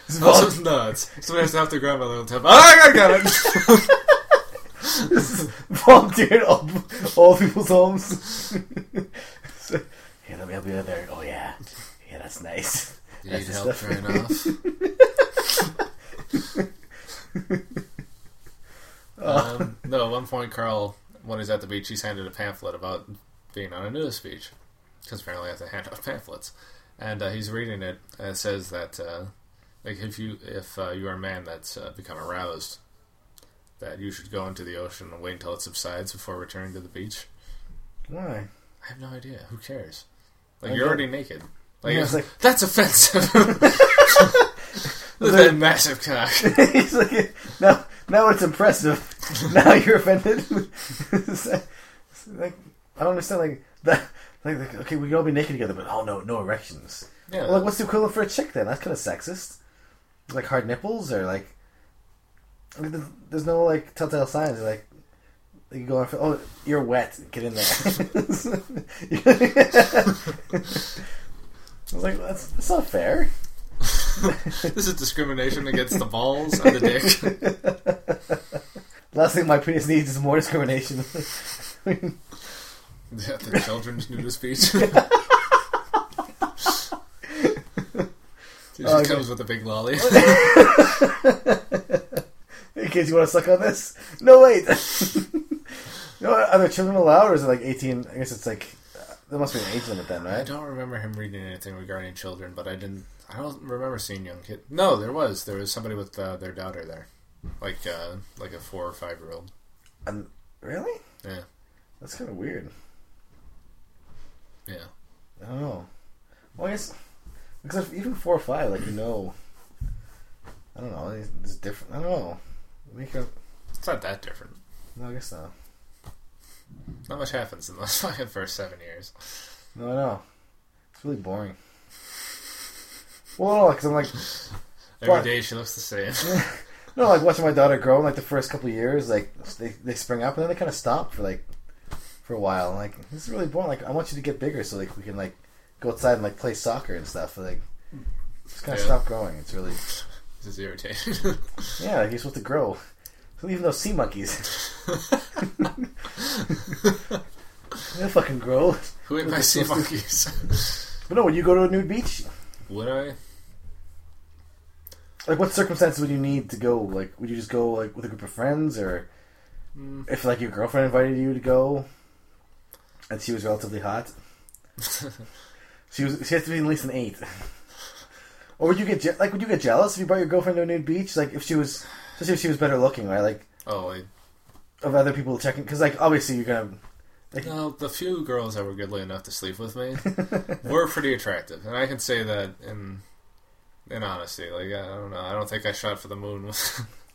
It's vol- Also, no, it's somebody has to have their grandmother on tub. Oh, I got it. this is volunteer all, all people's homes. So, Here, let me help you out there. Oh, yeah. Yeah, that's nice. You That's need help stuff. drying off. um, no, at one point, Carl, when he's at the beach, he's handed a pamphlet about being on a nudist beach. Because apparently I have to hand out pamphlets. And uh, he's reading it, and it says that, uh, like, if you if uh, you are a man that's uh, become aroused, that you should go into the ocean and wait until it subsides before returning to the beach. Why? I have no idea. Who cares? Like, I you're already naked. Like, Yeah, like- that's offensive. At that massive cock. He's like, now, now it's impressive. now you're offended. It's like- it's like, I don't understand. Like that. Like, okay, we can all be naked together, but oh no, no erections. Yeah. Well, like, what's the equivalent for a chick then? That's kind of sexist. Like hard nipples or like, like, there's- there's no like telltale signs. Like you go on for oh you're wet, get in there. I was like that's that's not fair. this is discrimination against the balls and the dick. Last thing my penis needs is more discrimination. Yeah, the children's nudist speech. She just okay. comes with a big lolly. In case you want to suck on this. No, wait. no, are there children allowed, or is it like 18? I guess it's like. Uh, there must be an age limit then, right? I right? don't remember him reading anything regarding children, but I didn't. I don't remember seeing young kid. No, there was. There was somebody with uh, their daughter there, like uh, like a four or five year old. And, really? Yeah, That's kind of weird. Yeah. I don't know. Well, I guess. Because even 4 or 5, like, you know. I don't know. It's, it's different. I don't know. Make. It's not that different. No, I guess not. Not much happens in those fucking first seven years. No, I know. It's really boring. Well, no, because I'm like. Every day she looks the same. No, like watching my daughter grow in like the first couple of years, like they they spring up and then they kind of stop for like for a while. Like this is really boring. Like I want you to get bigger so like we can like go outside and like play soccer and stuff. Like just kind of Yeah. stop growing. It's really this is irritating. yeah. Like you're supposed to grow. So even those sea monkeys, they fucking grow. Who ate my sea they supposed to- monkeys? But no, when you go to a nude beach, Would I? like what circumstances would you need to go? Like would you just go like with a group of friends or Mm. if like your girlfriend invited you to go and she was relatively hot? She was. She has to be at least an eight. Or would you get je- like? Would you get jealous if you brought your girlfriend to a nude beach? Like if she was, especially if she was better looking, right? Like Oh, I, of other people checking, because like obviously you're gonna. Like, no. The few girls that were goodly enough to sleep with me were pretty attractive, and I can say that in in honesty. Like I don't know. I don't think I shot for the moon.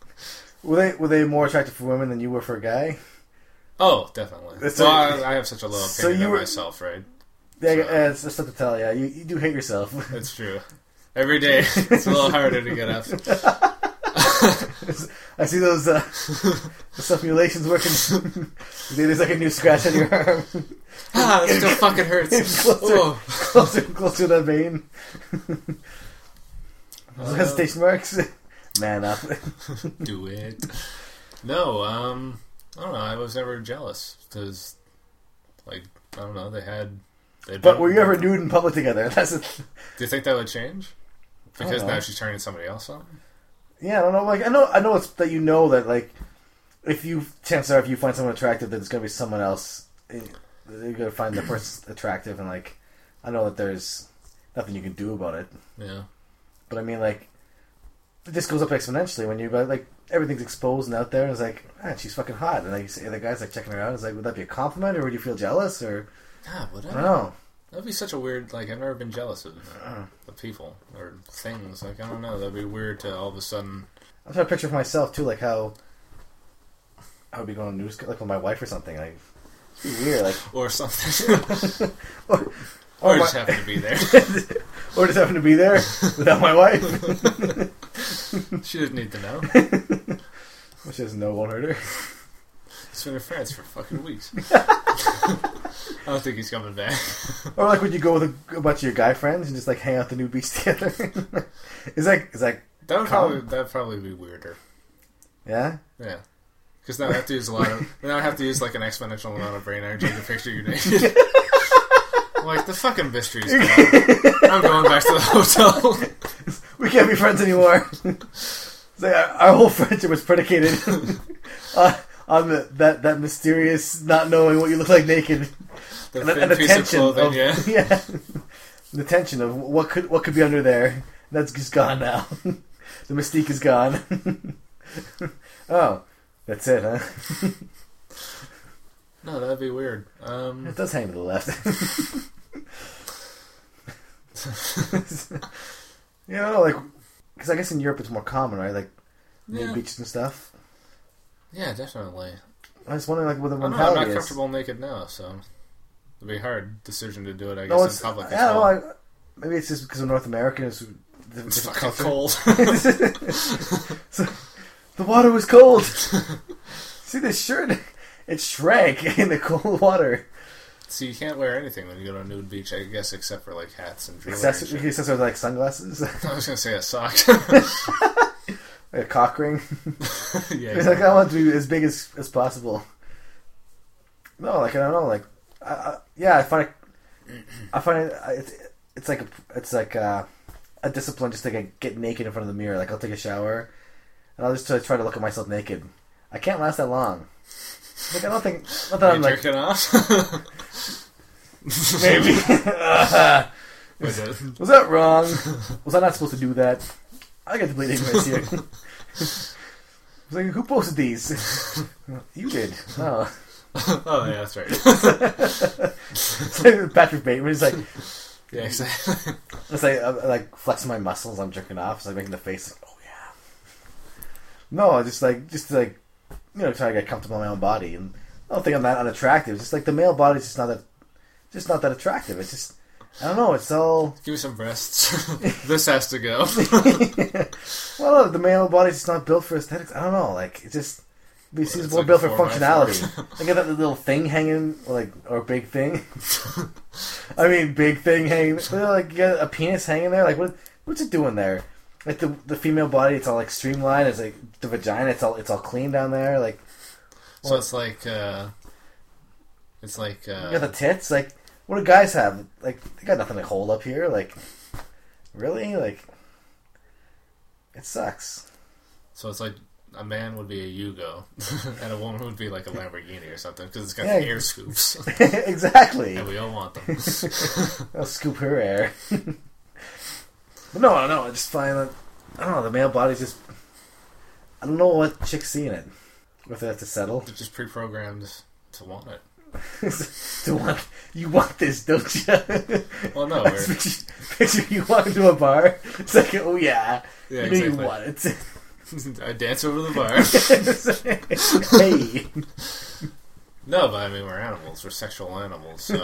Were they were they more attractive for women than you were for a guy? Oh, definitely. So- well, I, I have such a low opinion so you of were- myself, right? Yeah, So- it's just stuff to tell. Yeah, you, you do hate yourself. That's true. Every day, it's a little harder to get up. I see those uh, the self mutilations working. There's like a new scratch on your arm, ah, it still fucking hurts. It's closer. Whoa. closer, closer to that vein. Uh, Hesitation marks. Man up. do it. No, um, I don't know. I was never jealous because, like, I don't know. They had. They But were you ever nude in public together? That's a, Do you think that would change? Because now she's turning somebody else on. yeah. I don't know. Like I know, I know it's that you know that like if you chances are if you find someone attractive, that it's gonna be someone else. eh, You're gonna find the person attractive, and like I know that there's nothing you can do about it. Yeah. But I mean, like, this goes up exponentially when you like everything's exposed and out there. And it's like, man, she's fucking hot, and like the guy's like checking her out. It's like, would that be a compliment, or would you feel jealous, or Ah, would I don't know. That'd be such a weird. Like, I've never been jealous of, of people or things. Like, I don't know. That'd be weird to all of a sudden. I'm trying to picture for myself too, like how I would be going to news like with my wife or something. Like, it'd be weird, like, Or something. or, or my- just happen to be there. or just happen to be there without my wife. she doesn't need to know. Which is no won't hurt her. He's been in France for fucking weeks. I don't think he's coming back. Or like, would you go with a, a bunch of your guy friends and just like hang out the new beach together? is that is that That would Calm. probably that'd probably be weirder. yeah? Yeah. Because now I have to use a lot of. Now I have to use like an exponential amount of brain energy to picture you naked. Like the fucking mystery's gone. I'm going back to the hotel. We can't be friends anymore. Like our, whole friendship was predicated on, on the, that that mysterious not knowing what you look like naked. The and, and the piece of tension clothing, of, yeah. yeah, the tension of what could what could be under there. That's just gone now. the mystique is gone. oh, that's it, huh? No, that'd be weird. Um, It does hang to the left. you know, like because I guess in Europe it's more common, right? Like near yeah, beaches and stuff. yeah, definitely. I was wondering, like, what the I don't know, I'm not is. comfortable naked now, so it'd be a hard decision to do it. I No, guess in public. Don't well. I, maybe it's just because of North America. It's, the, It's fucking culture. cold. So, the water was cold. See this shirt? It shrank in the cold water. So you can't wear anything when you go to a nude beach, I guess, except for like hats and jewelry. Accessories, and shit. can like sunglasses, I was gonna say a sock. a cock ring. yeah, It's like I want to be as big as as possible. No, like I don't know, like I, I, yeah, I find it, I find it it's it's like a, it's like a, a discipline just to get, get naked in front of the mirror. Like I'll take a shower and I'll just try to look at myself naked. I can't last that long. Like I don't think not that Are I'm you like jerking off? maybe. Was it- Was that wrong? Was I not supposed to do that? I got to bleed ignorance here. I was like, who posted these? you did. Oh. oh yeah, that's right. It's like Patrick Bateman is like, Yeah, exactly. it's like, I'm, like flexing my muscles. I'm jerking off. It's like making the face. Like, oh yeah. No, just like, just like, you know, trying to get comfortable in my own body, and I don't think I'm that unattractive. It's just like the male body's just not that, just not that attractive. It's just, I don't know. It's all. Give me some breasts. this has to go. well, the male body's just not built for aesthetics. I don't know. Like it just. It seems it's more like built for functionality. Look at that little thing hanging, like or big thing. I mean, big thing hanging. Like you got a penis hanging there. Like what? What's it doing there? Like the the female body, it's all like streamlined. It's like the vagina. It's all it's all clean down there. Like So it's like, uh, it's like, you uh, got the tits. Like what do guys have? Like they got nothing to hold up here. Like really? Like it sucks. so it's like a man would be a Yugo, and a woman would be like a Lamborghini or something because it's got Yeah. air scoops, exactly. and we all want them. I'll scoop her air. But no, I don't know. I just find that I don't know. The male body's just. I don't know what chicks see in it. If they have to settle. They're just pre-programmed to want it. to want you want this, don't you? Well, no, picture, picture you walk into a bar. It's like, oh yeah, yeah, you know exactly. you want it. I dance over the bar. hey, No, but I mean we're animals. We're sexual animals. So.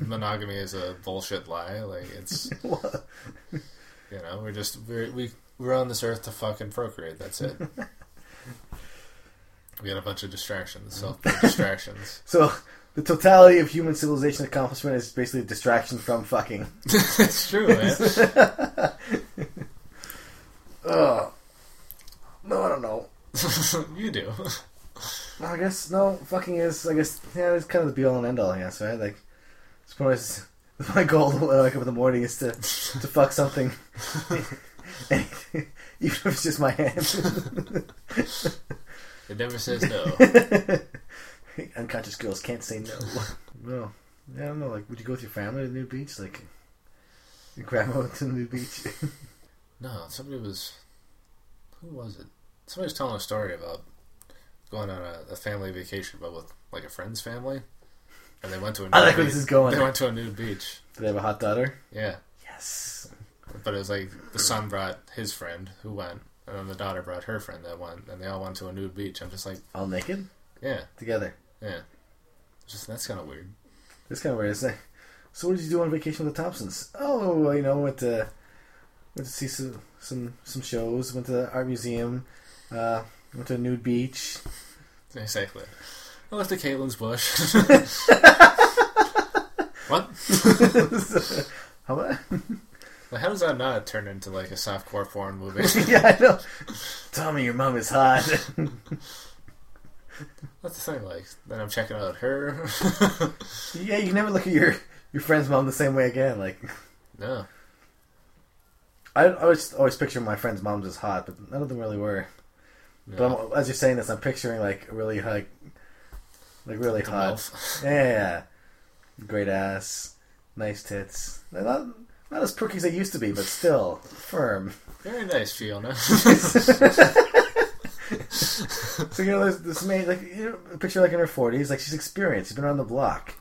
Monogamy is a bullshit lie. Like it's you know we're just we're, we we're on this earth to fucking procreate. That's it. we had a bunch of distractions, mm-hmm. self distractions. So the totality of human civilization accomplishment is basically a distraction from fucking. it's true, man. Ugh. No, I don't know. you do. I guess no. Fucking is. I guess yeah. It's kind of the be all and end all. I guess right. Like, Suppose my goal uh, when I wake up in the morning is to to fuck something, even if it's just my hand. It never says no. Unconscious girls can't say no. No. Yeah, I don't know. Like, would you go with your family to the new beach? Like, your grandma went to the new beach. No, somebody was. Who was it? Somebody was telling a story about going on a, a family vacation, but with like a friend's family, and they went to a. Nude I like where beach. this is going. They went to a nude beach. Do they have a hot daughter? Yeah, Yes. but it was like the son brought his friend who went, and then the daughter brought her friend that went, and they all went to a nude beach. I'm just like, All naked yeah, together. yeah. Just that's kind of weird. It's kind of weird to say. So, what did you do on vacation with the Thompsons? Oh, well, you know, went to went to see some some, some shows. Went to the art museum. Uh, went to a nude beach. Exactly. I left to Caitlin's bush. what? How about? Like, how does that not turn into like a softcore porn movie? yeah, I know. Tommy, your mom is hot. That's the thing. Like, then I'm checking out her. yeah, you can never look at your your friend's mom the same way again. Like, no. I, I always always picture my friends' moms as hot, but none of them really were. no. But I'm, as you're saying this, I'm picturing like really like, like really hot. Yeah, great ass, nice tits. They're not not as perky as they used to be, but still firm. Very nice, Fiona. So you know, there's this maid like you know, picture like in her 40s, like she's experienced, she's been around the block,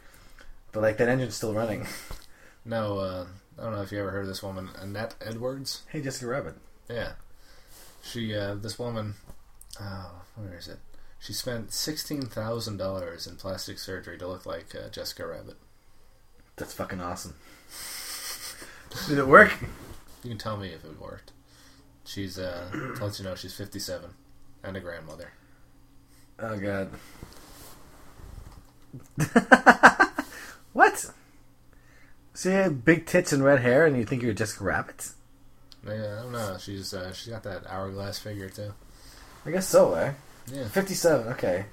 but like that engine's still running. no, uh, I don't know if you ever heard of this woman, Annette Edwards. Hey, Jessica Rabbit. Yeah. She, uh, this woman, oh, where is it? She spent $16,000 in plastic surgery to look like uh, Jessica Rabbit. That's fucking awesome. Did it work? You can tell me if it worked. She's, uh, to let you know, she's 57 and a grandmother. Oh god. what? So you had big tits and red hair, and you think you're Jessica Rabbit? Yeah, I don't know. She's, uh, she's got that hourglass figure, too. I guess so, eh? Yeah. 57, okay.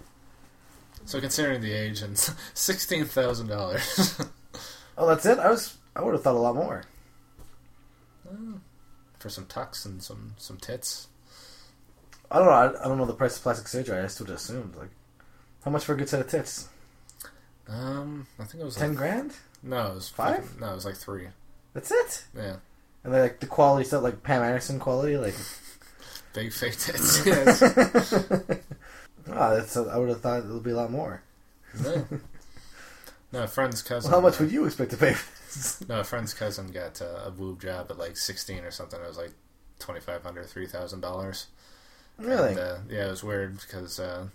So considering the age and $16,000 Oh, that's it? I was. I would have thought a lot more. for some tucks and some, some tits. I don't know. I, I don't know the price of plastic surgery. I just would have assumed. Like, how much for a good set of tits? Um, I think it was Ten like, grand? No, it was Five? fucking- No, it was like three. That's it? Yeah, And then, like, the quality stuff, like Pam Anderson quality? Like, big fake tits. yes. ah, that's. I would have thought it would be a lot more. No. No, a friend's cousin. Well, how much would you expect to pay for this? No, a friend's cousin got uh, a boob job at like 16 or something. It was like $2,500, $3,000. Really? And, uh, yeah, it was weird because uh,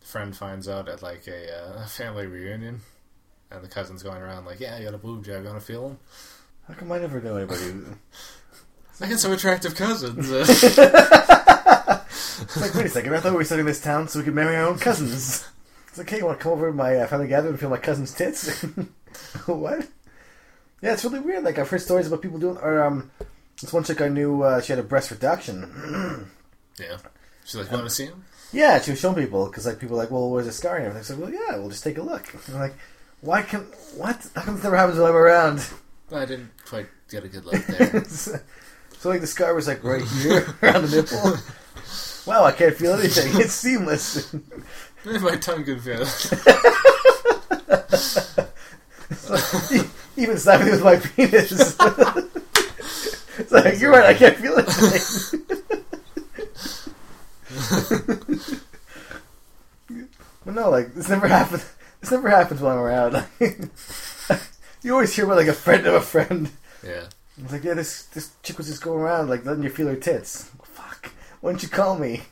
friend finds out at like a uh, family reunion, and the cousin's going around like, "Yeah, you got a boob job. You want to feel them?" How come I never know anybody? I got some attractive cousins. It's like, wait a second, I thought we were studying this town so we could marry our own cousins. It's like, hey, you want to come over to my uh, family gathering and feel my cousin's tits? what? Yeah, it's really weird. Like, I've heard stories about people doing, or, um, this one chick I knew, uh, she had a breast reduction. yeah. She's like, "You want to see him?" yeah, she was showing people, because, like, people were like, well, where's the scar and everything? So, well, yeah, we'll just take a look. And I'm like, why can, what? How come this never happens when I'm around? I didn't quite get a good look there. So, like, the scar was, like, right here, around the nipple. Wow, I can't feel anything. It's seamless. My tongue could feel. it. Even slapping with my penis. it's like, you're right, I can't feel it. but no, like, this never happens. This never happens while I'm around. you always hear about, like, a friend of a friend. Yeah. It's like, yeah, this this chick was just going around, like, letting you feel her tits. Fuck. Why didn't you call me?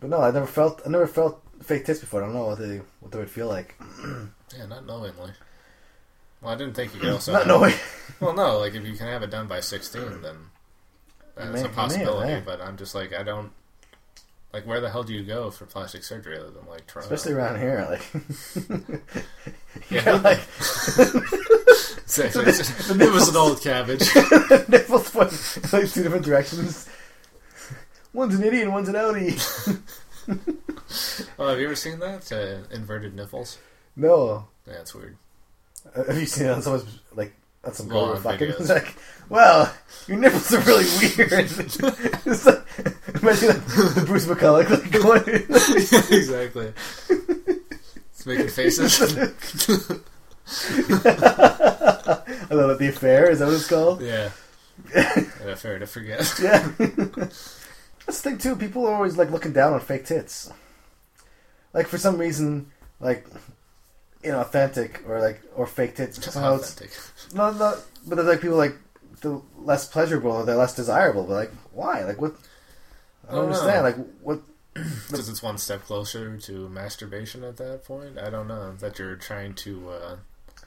But no, I never felt, I never felt fake tits before. I don't know what they what they would feel like. Yeah, not knowingly. Well, I didn't think you could also. Not knowing. Well, no, like if you can have it done by sixteen, then that's uh, May- a possibility. yeah. But I'm just like, I don't. Like, where the hell do you go for plastic surgery other than like Toronto? Especially around here, like yeah, like It's actually- it's- it was an old cabbage. nipples point like two different directions. One's an idiot, and one's an outie. Oh, have you ever seen that? Uh, inverted nipples. No, Yeah, it's weird. Uh, have you seen it on someone's like on some girl fucking? It's like, well, your nipples are really weird. it's like, imagine like, the Bruce McCulloch like going. exactly. It's making faces. I love it. The affair is that what it's called? yeah. Yeah, fair to forget. Yeah. That's the thing too. People are always like looking down on fake tits. Like for some reason, like inauthentic or like or fake tits. Just somehow it's- authentic. No, no, but there's like people like the less pleasurable or they're less desirable. But like, why? Like, what? I I don't don't know. understand. Like, what? Because it's one step closer to masturbation at that point. I don't know that you're trying to. Uh,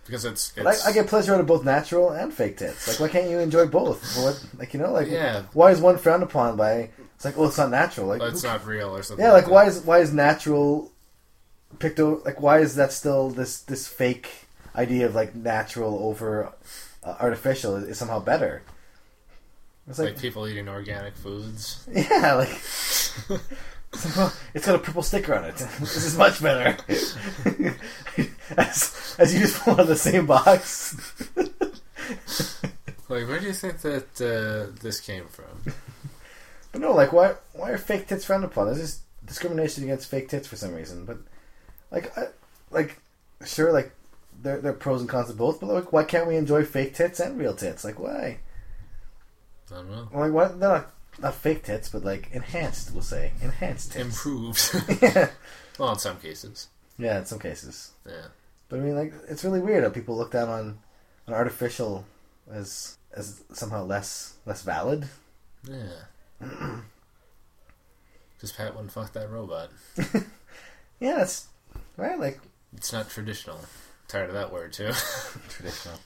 because it's. But I, I get pleasure out of both natural and fake tits. Like, why can't you enjoy both? What? Like, you know, like, Yeah. why is one frowned upon by? It's like, oh, it's not natural. Like, but it's not real or something. yeah, like, that. why is why is natural picto? Like, why is that still this this fake idea of like natural over uh, artificial is, is somehow better? It's like like, people eating organic foods? yeah, like. It's got a purple sticker on it. this is much better. as, as you just pull out the same box. Like, where do you think that uh, this came from? But no, like why why are fake tits frowned upon? There's just discrimination against fake tits for some reason. But like I, like sure like there there are pros and cons of both, but like why can't we enjoy fake tits and real tits? Like why? I don't know. Like why they're not not fake tits, but like enhanced, we'll say. Enhanced tits. Improved. yeah. well, in some cases. Yeah, in some cases. Yeah. But I mean like it's really weird how people look down on, an artificial as as somehow less less valid. Yeah. Just pat one fuck that robot. Yeah, that's right, like It's not traditional. tired of that word too. traditional.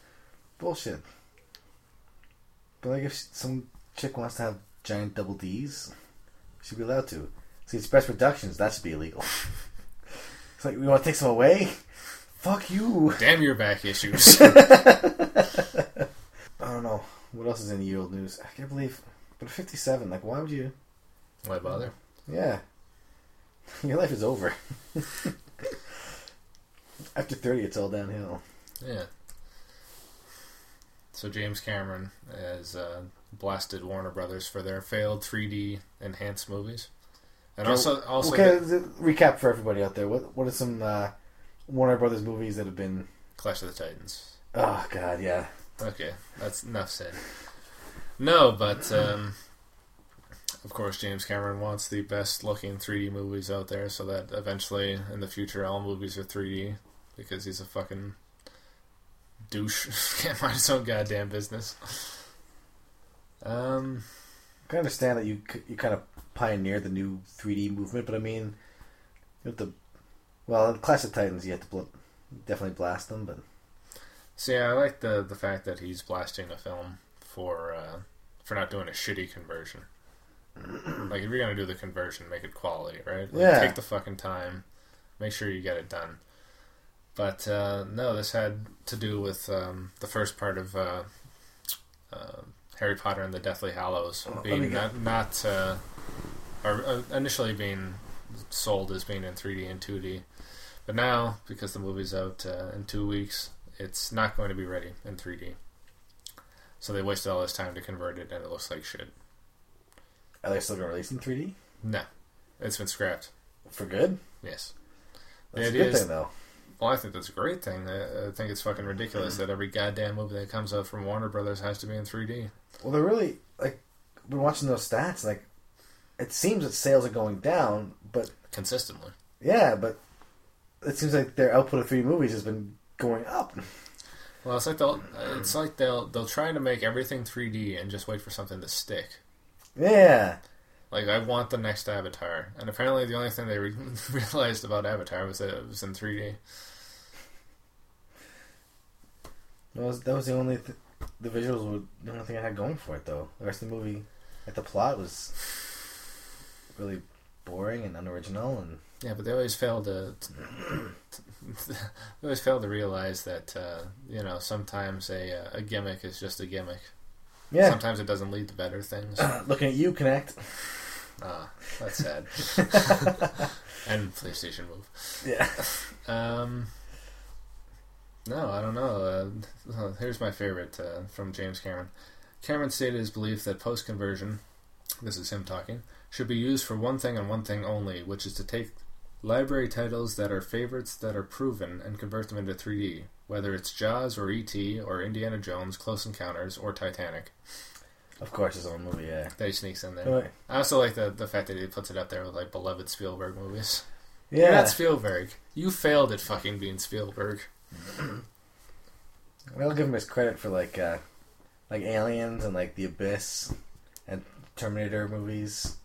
Bullshit. But like, if some chick wants to have giant double D's, she'd be allowed to. See, it's breast reductions. That should be illegal. it's like we want to take some away. Fuck you. Damn your back issues. I don't know what else is in the year old news. I can't believe, but fifty-seven. Like, why would you? Why bother? Yeah, your life is over. After thirty, it's all downhill. Yeah. So James Cameron has uh, blasted Warner Brothers for their failed 3D enhanced movies, and Okay, also also okay, th- recap for everybody out there. What what are some uh, Warner Brothers movies that have been? Clash of the Titans. Oh God, yeah. Okay, that's enough said. No, but um, of course James Cameron wants the best looking 3D movies out there, so that eventually in the future all movies are 3D because he's a fucking douche. Can't mind his own goddamn business. Um, I can understand that you you kind of pioneered the new 3D movement, but I mean, you have to. Well, in Clash of Titans, you have to bl- definitely blast them, but so yeah, I like the the fact that he's blasting a film for uh, for not doing a shitty conversion. like if you're gonna do the conversion, make it quality, right? Like, Yeah. Take the fucking time, make sure you get it done. But uh, no, this had to do with um, the first part of uh, uh, Harry Potter and the Deathly Hallows Oh, being not, not uh, or uh, initially being sold as being in 3D and 2D, but now because the movie's out uh, in two weeks, it's not going to be ready in 3D. So they wasted all this time to convert it, and it looks like shit. are they still going to release in 3D No, it's been scrapped. for good? Yes. That's It a good is- thing, though. Well, I think that's a great thing. I, I think it's fucking ridiculous that every goddamn movie that comes out from Warner Brothers has to be in 3D. Well, they're really like we're watching those stats. Like, it seems that sales are going down, but consistently. yeah, but it seems like their output of 3D movies has been going up. Well, it's like they'll it's like they'll they'll try to make everything 3D and just wait for something to stick. Yeah, Like I want the next Avatar, and apparently the only thing they re- realized about Avatar was that it was in 3D. That was that was the only th- the visuals were the only thing I had going for it though. The rest of the movie, like the plot was really boring and unoriginal and Yeah, but they always fail to. they always fail to realize that uh, you know sometimes a uh, a gimmick is just a gimmick. yeah. Sometimes it doesn't lead to better things. Looking at you, Kinect. Ah, that's sad. and PlayStation Move. Yeah. Um, no, I don't know. Uh, here's my favorite uh, from James Cameron. Cameron stated his belief that post conversion, this is him talking, should be used for one thing and one thing only, which is to take library titles that are favorites that are proven and convert them into 3D, whether it's Jaws or E.T. or Indiana Jones, Close Encounters, or Titanic. Of course, his own movie. Yeah. That he sneaks in there. But, I also like the the fact that he puts it up there with like beloved Spielberg movies. You're yeah. not Spielberg. You failed at fucking being Spielberg. I'll give him his credit for like uh, like Aliens and like The Abyss and Terminator movies.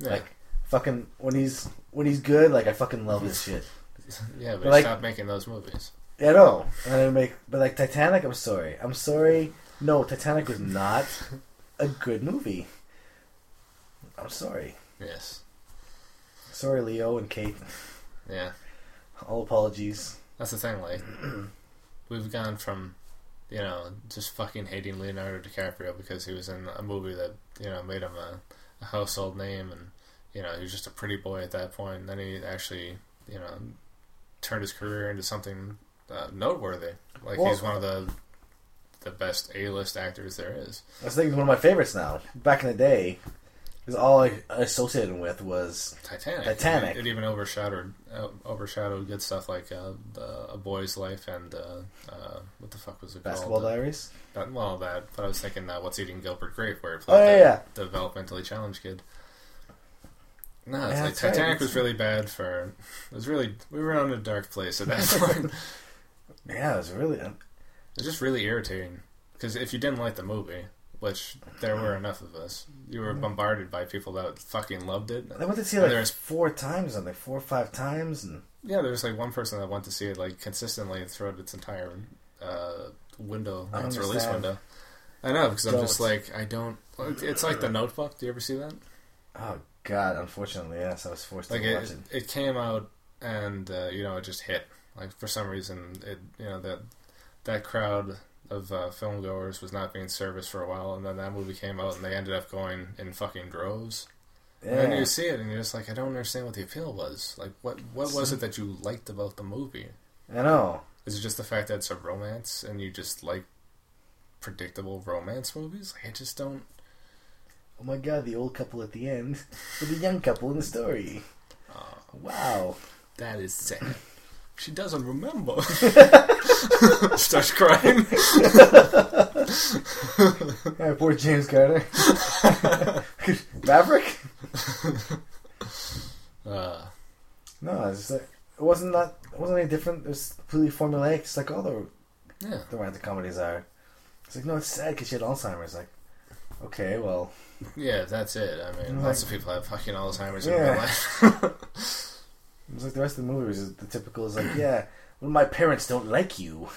Yeah, Like fucking when he's when he's good, like I fucking love his shit. yeah, but, but like- stop making those movies. Yeah, I know. And I make, but like Titanic, I'm sorry. I'm sorry. No, Titanic was not a good movie. I'm sorry. Yes, Sorry, Leo and Kate. yeah. All apologies. That's the thing. Like, we've gone from, you know, just fucking hating Leonardo DiCaprio because he was in a movie that you know made him a, a household name, and you know he was just a pretty boy at that point. And then he actually, you know, turned his career into something uh, noteworthy. Like Well- he's one of the the best A list actors there is. I think he's one of my favorites now. Back in the day, because all I associated him with was Titanic. Titanic. It, it even overshadowed uh, overshadowed good stuff like uh, the, A Boy's Life and uh, uh, what the fuck was it Basketball called? Diaries. That, well, that. But I was thinking uh, What's Eating Gilbert Grape, where he Oh, played yeah, the developmentally challenged kid. No, it's Yeah, like that's right. Titanic was really bad for. It was really we were on a dark place at that point. Yeah, it was really. was just really irritating because if you didn't like the movie, which there were enough of us, you were bombarded by people that fucking loved it. I went to see it And like there's- four times, I think four or five times, and Yeah, there was like one person that went to see it like consistently throughout its entire uh, window, its release window. I know because I'm just like I don't. It's like the Notebook. Do you ever see that? oh god, unfortunately, yes, I was forced Like to it, watch it. it came out and uh, you know it just hit. Like for some reason, it you know that that crowd of uh, film goers was not being serviced for a while, and then that movie came out and they ended up going in fucking droves. And then you see it and you're just like, I don't understand what the appeal was. Like, what what was it that you liked about the movie? I know. Is it just the fact that it's a romance and you just like predictable romance movies? Like, I just don't. Oh my god, the old couple at the end with the young couple in the story. Oh, Wow. that is sad. She doesn't remember. Starts crying. Yeah, poor James Garner. Maverick? Uh, No, it's just like it wasn't that. It wasn't any different. It was completely formulaic, just like all the yeah. the romantic comedies are. It's like no, it's sad because she had Alzheimer's. Like, okay, well, Yeah, that's it. I mean, Like- lots of people have fucking Alzheimer's in Yeah. real life. It's like the rest of the movie was the typical. Is like, yeah, well, my parents don't like you.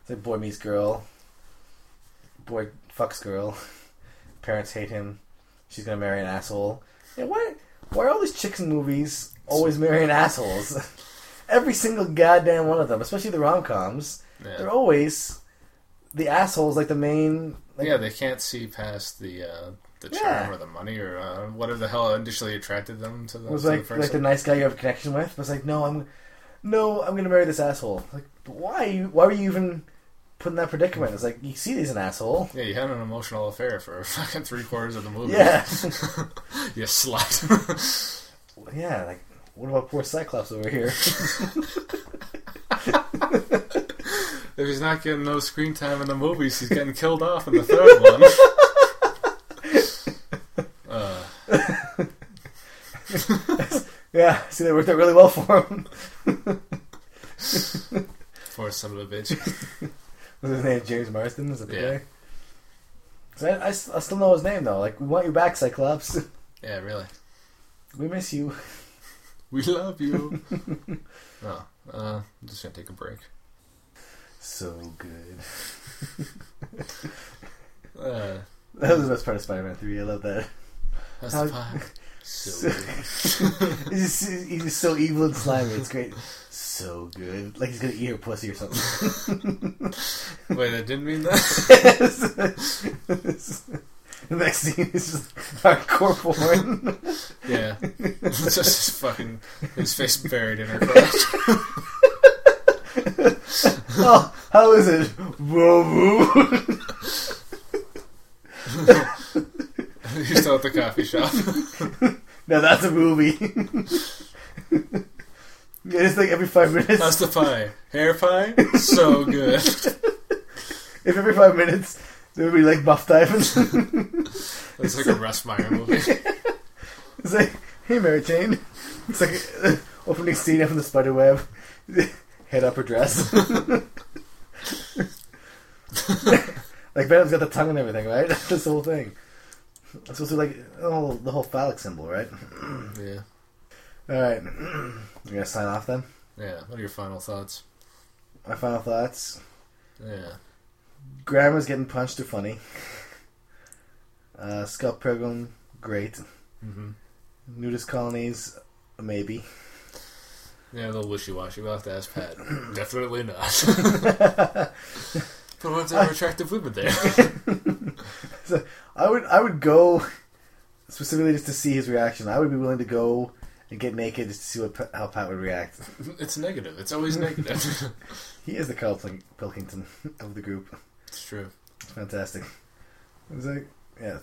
It's like boy meets girl. Boy fucks girl. Parents hate him. She's gonna marry an asshole. Yeah, why? Why are all these chicks in movies always marrying assholes? Every single goddamn one of them, especially the rom coms, they're always the assholes, like the main. Like, yeah, they can't see past the uh, the charm Yeah. or the money or uh, whatever the hell initially attracted them to the, It was like the like the nice guy you have a connection with. was like no, I'm no, I'm gonna marry this asshole. Like but why? Why were you even put in that predicament? It's like you see he's an asshole. yeah, you had an emotional affair for fucking three quarters of the movie. Yeah, you slut. yeah. Like what about poor Cyclops over here? if he's not getting no screen time in the movies, he's getting killed off in the third one. Uh, yeah, see they worked out really well for him. poor son of a bitch. Was his name James Marsden? Is that the Yeah. guy? So I, I I still know his name though. Like we want you back, Cyclops. Yeah, really. We miss you. We love you. oh, uh, I'm just gonna take a break. So good. Uh, That was the best part of Spider-Man 3. I love that. that's How- the pie. So good. he's, just, he's just so evil and slimy. It's great. So good. Like he's gonna eat her pussy or something. Wait, I didn't mean that. the next scene is just hardcore porn. Yeah, it's just his fucking his face buried in her crotch. oh, how is it? Whoa, whoa. He's still at the coffee shop. now that's a movie. It's like every five minutes. How's the pie? Hair pie? So good. if every five minutes there would be like buff diving. It's like a Russ Meyer movie. It's like, hey, Mary Jane. It's like uh, opening scene in the spider web. Head up her dress. like Venom's got the tongue and everything, right? That's the whole thing. It's supposed to be like the whole, the whole phallic symbol, right? Yeah, All right, you gonna sign off then. yeah. What are your final thoughts? My final thoughts: Yeah, Grandma's getting punched are funny. Uh, Scott Pilgrim, great. hmm Nudist colonies, maybe. yeah. A little wishy-washy. We'll have to ask Pat. Definitely not. but what if there are attractive women there? So I would I would go specifically just to see his reaction. I would be willing to go and get naked just to see what how Pat would react. It's negative. It's always negative. He is the Carl Pil- Pilkington of the group. it's true. It's fantastic. It was like yeah,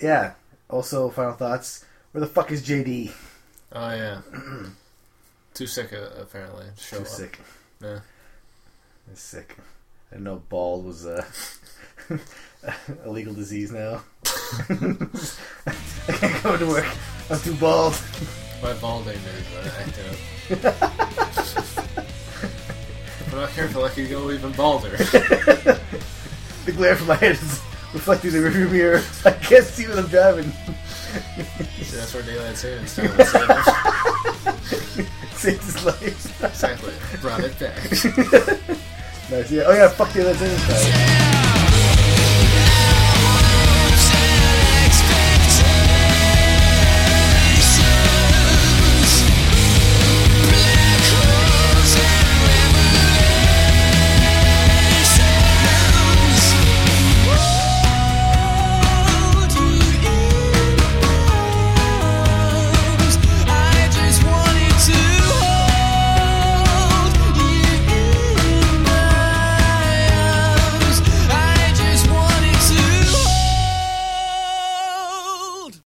yeah. Also, final thoughts. Where the fuck is JD? Oh yeah. Too sick, uh, apparently. To show Too up. sick. Yeah. He's sick. I didn't know bald was uh, a legal disease now. I can't go to work. I'm too bald. My balding is uh, acting up. if I'm not careful, I could go even balder. The glare from my head is reflecting in the rearview mirror. I can't see what I'm driving. See, that's where daylight savings time is. Saved his life. Exactly. Brought it back. nice. Yeah. Oh yeah. Fuck the other thing.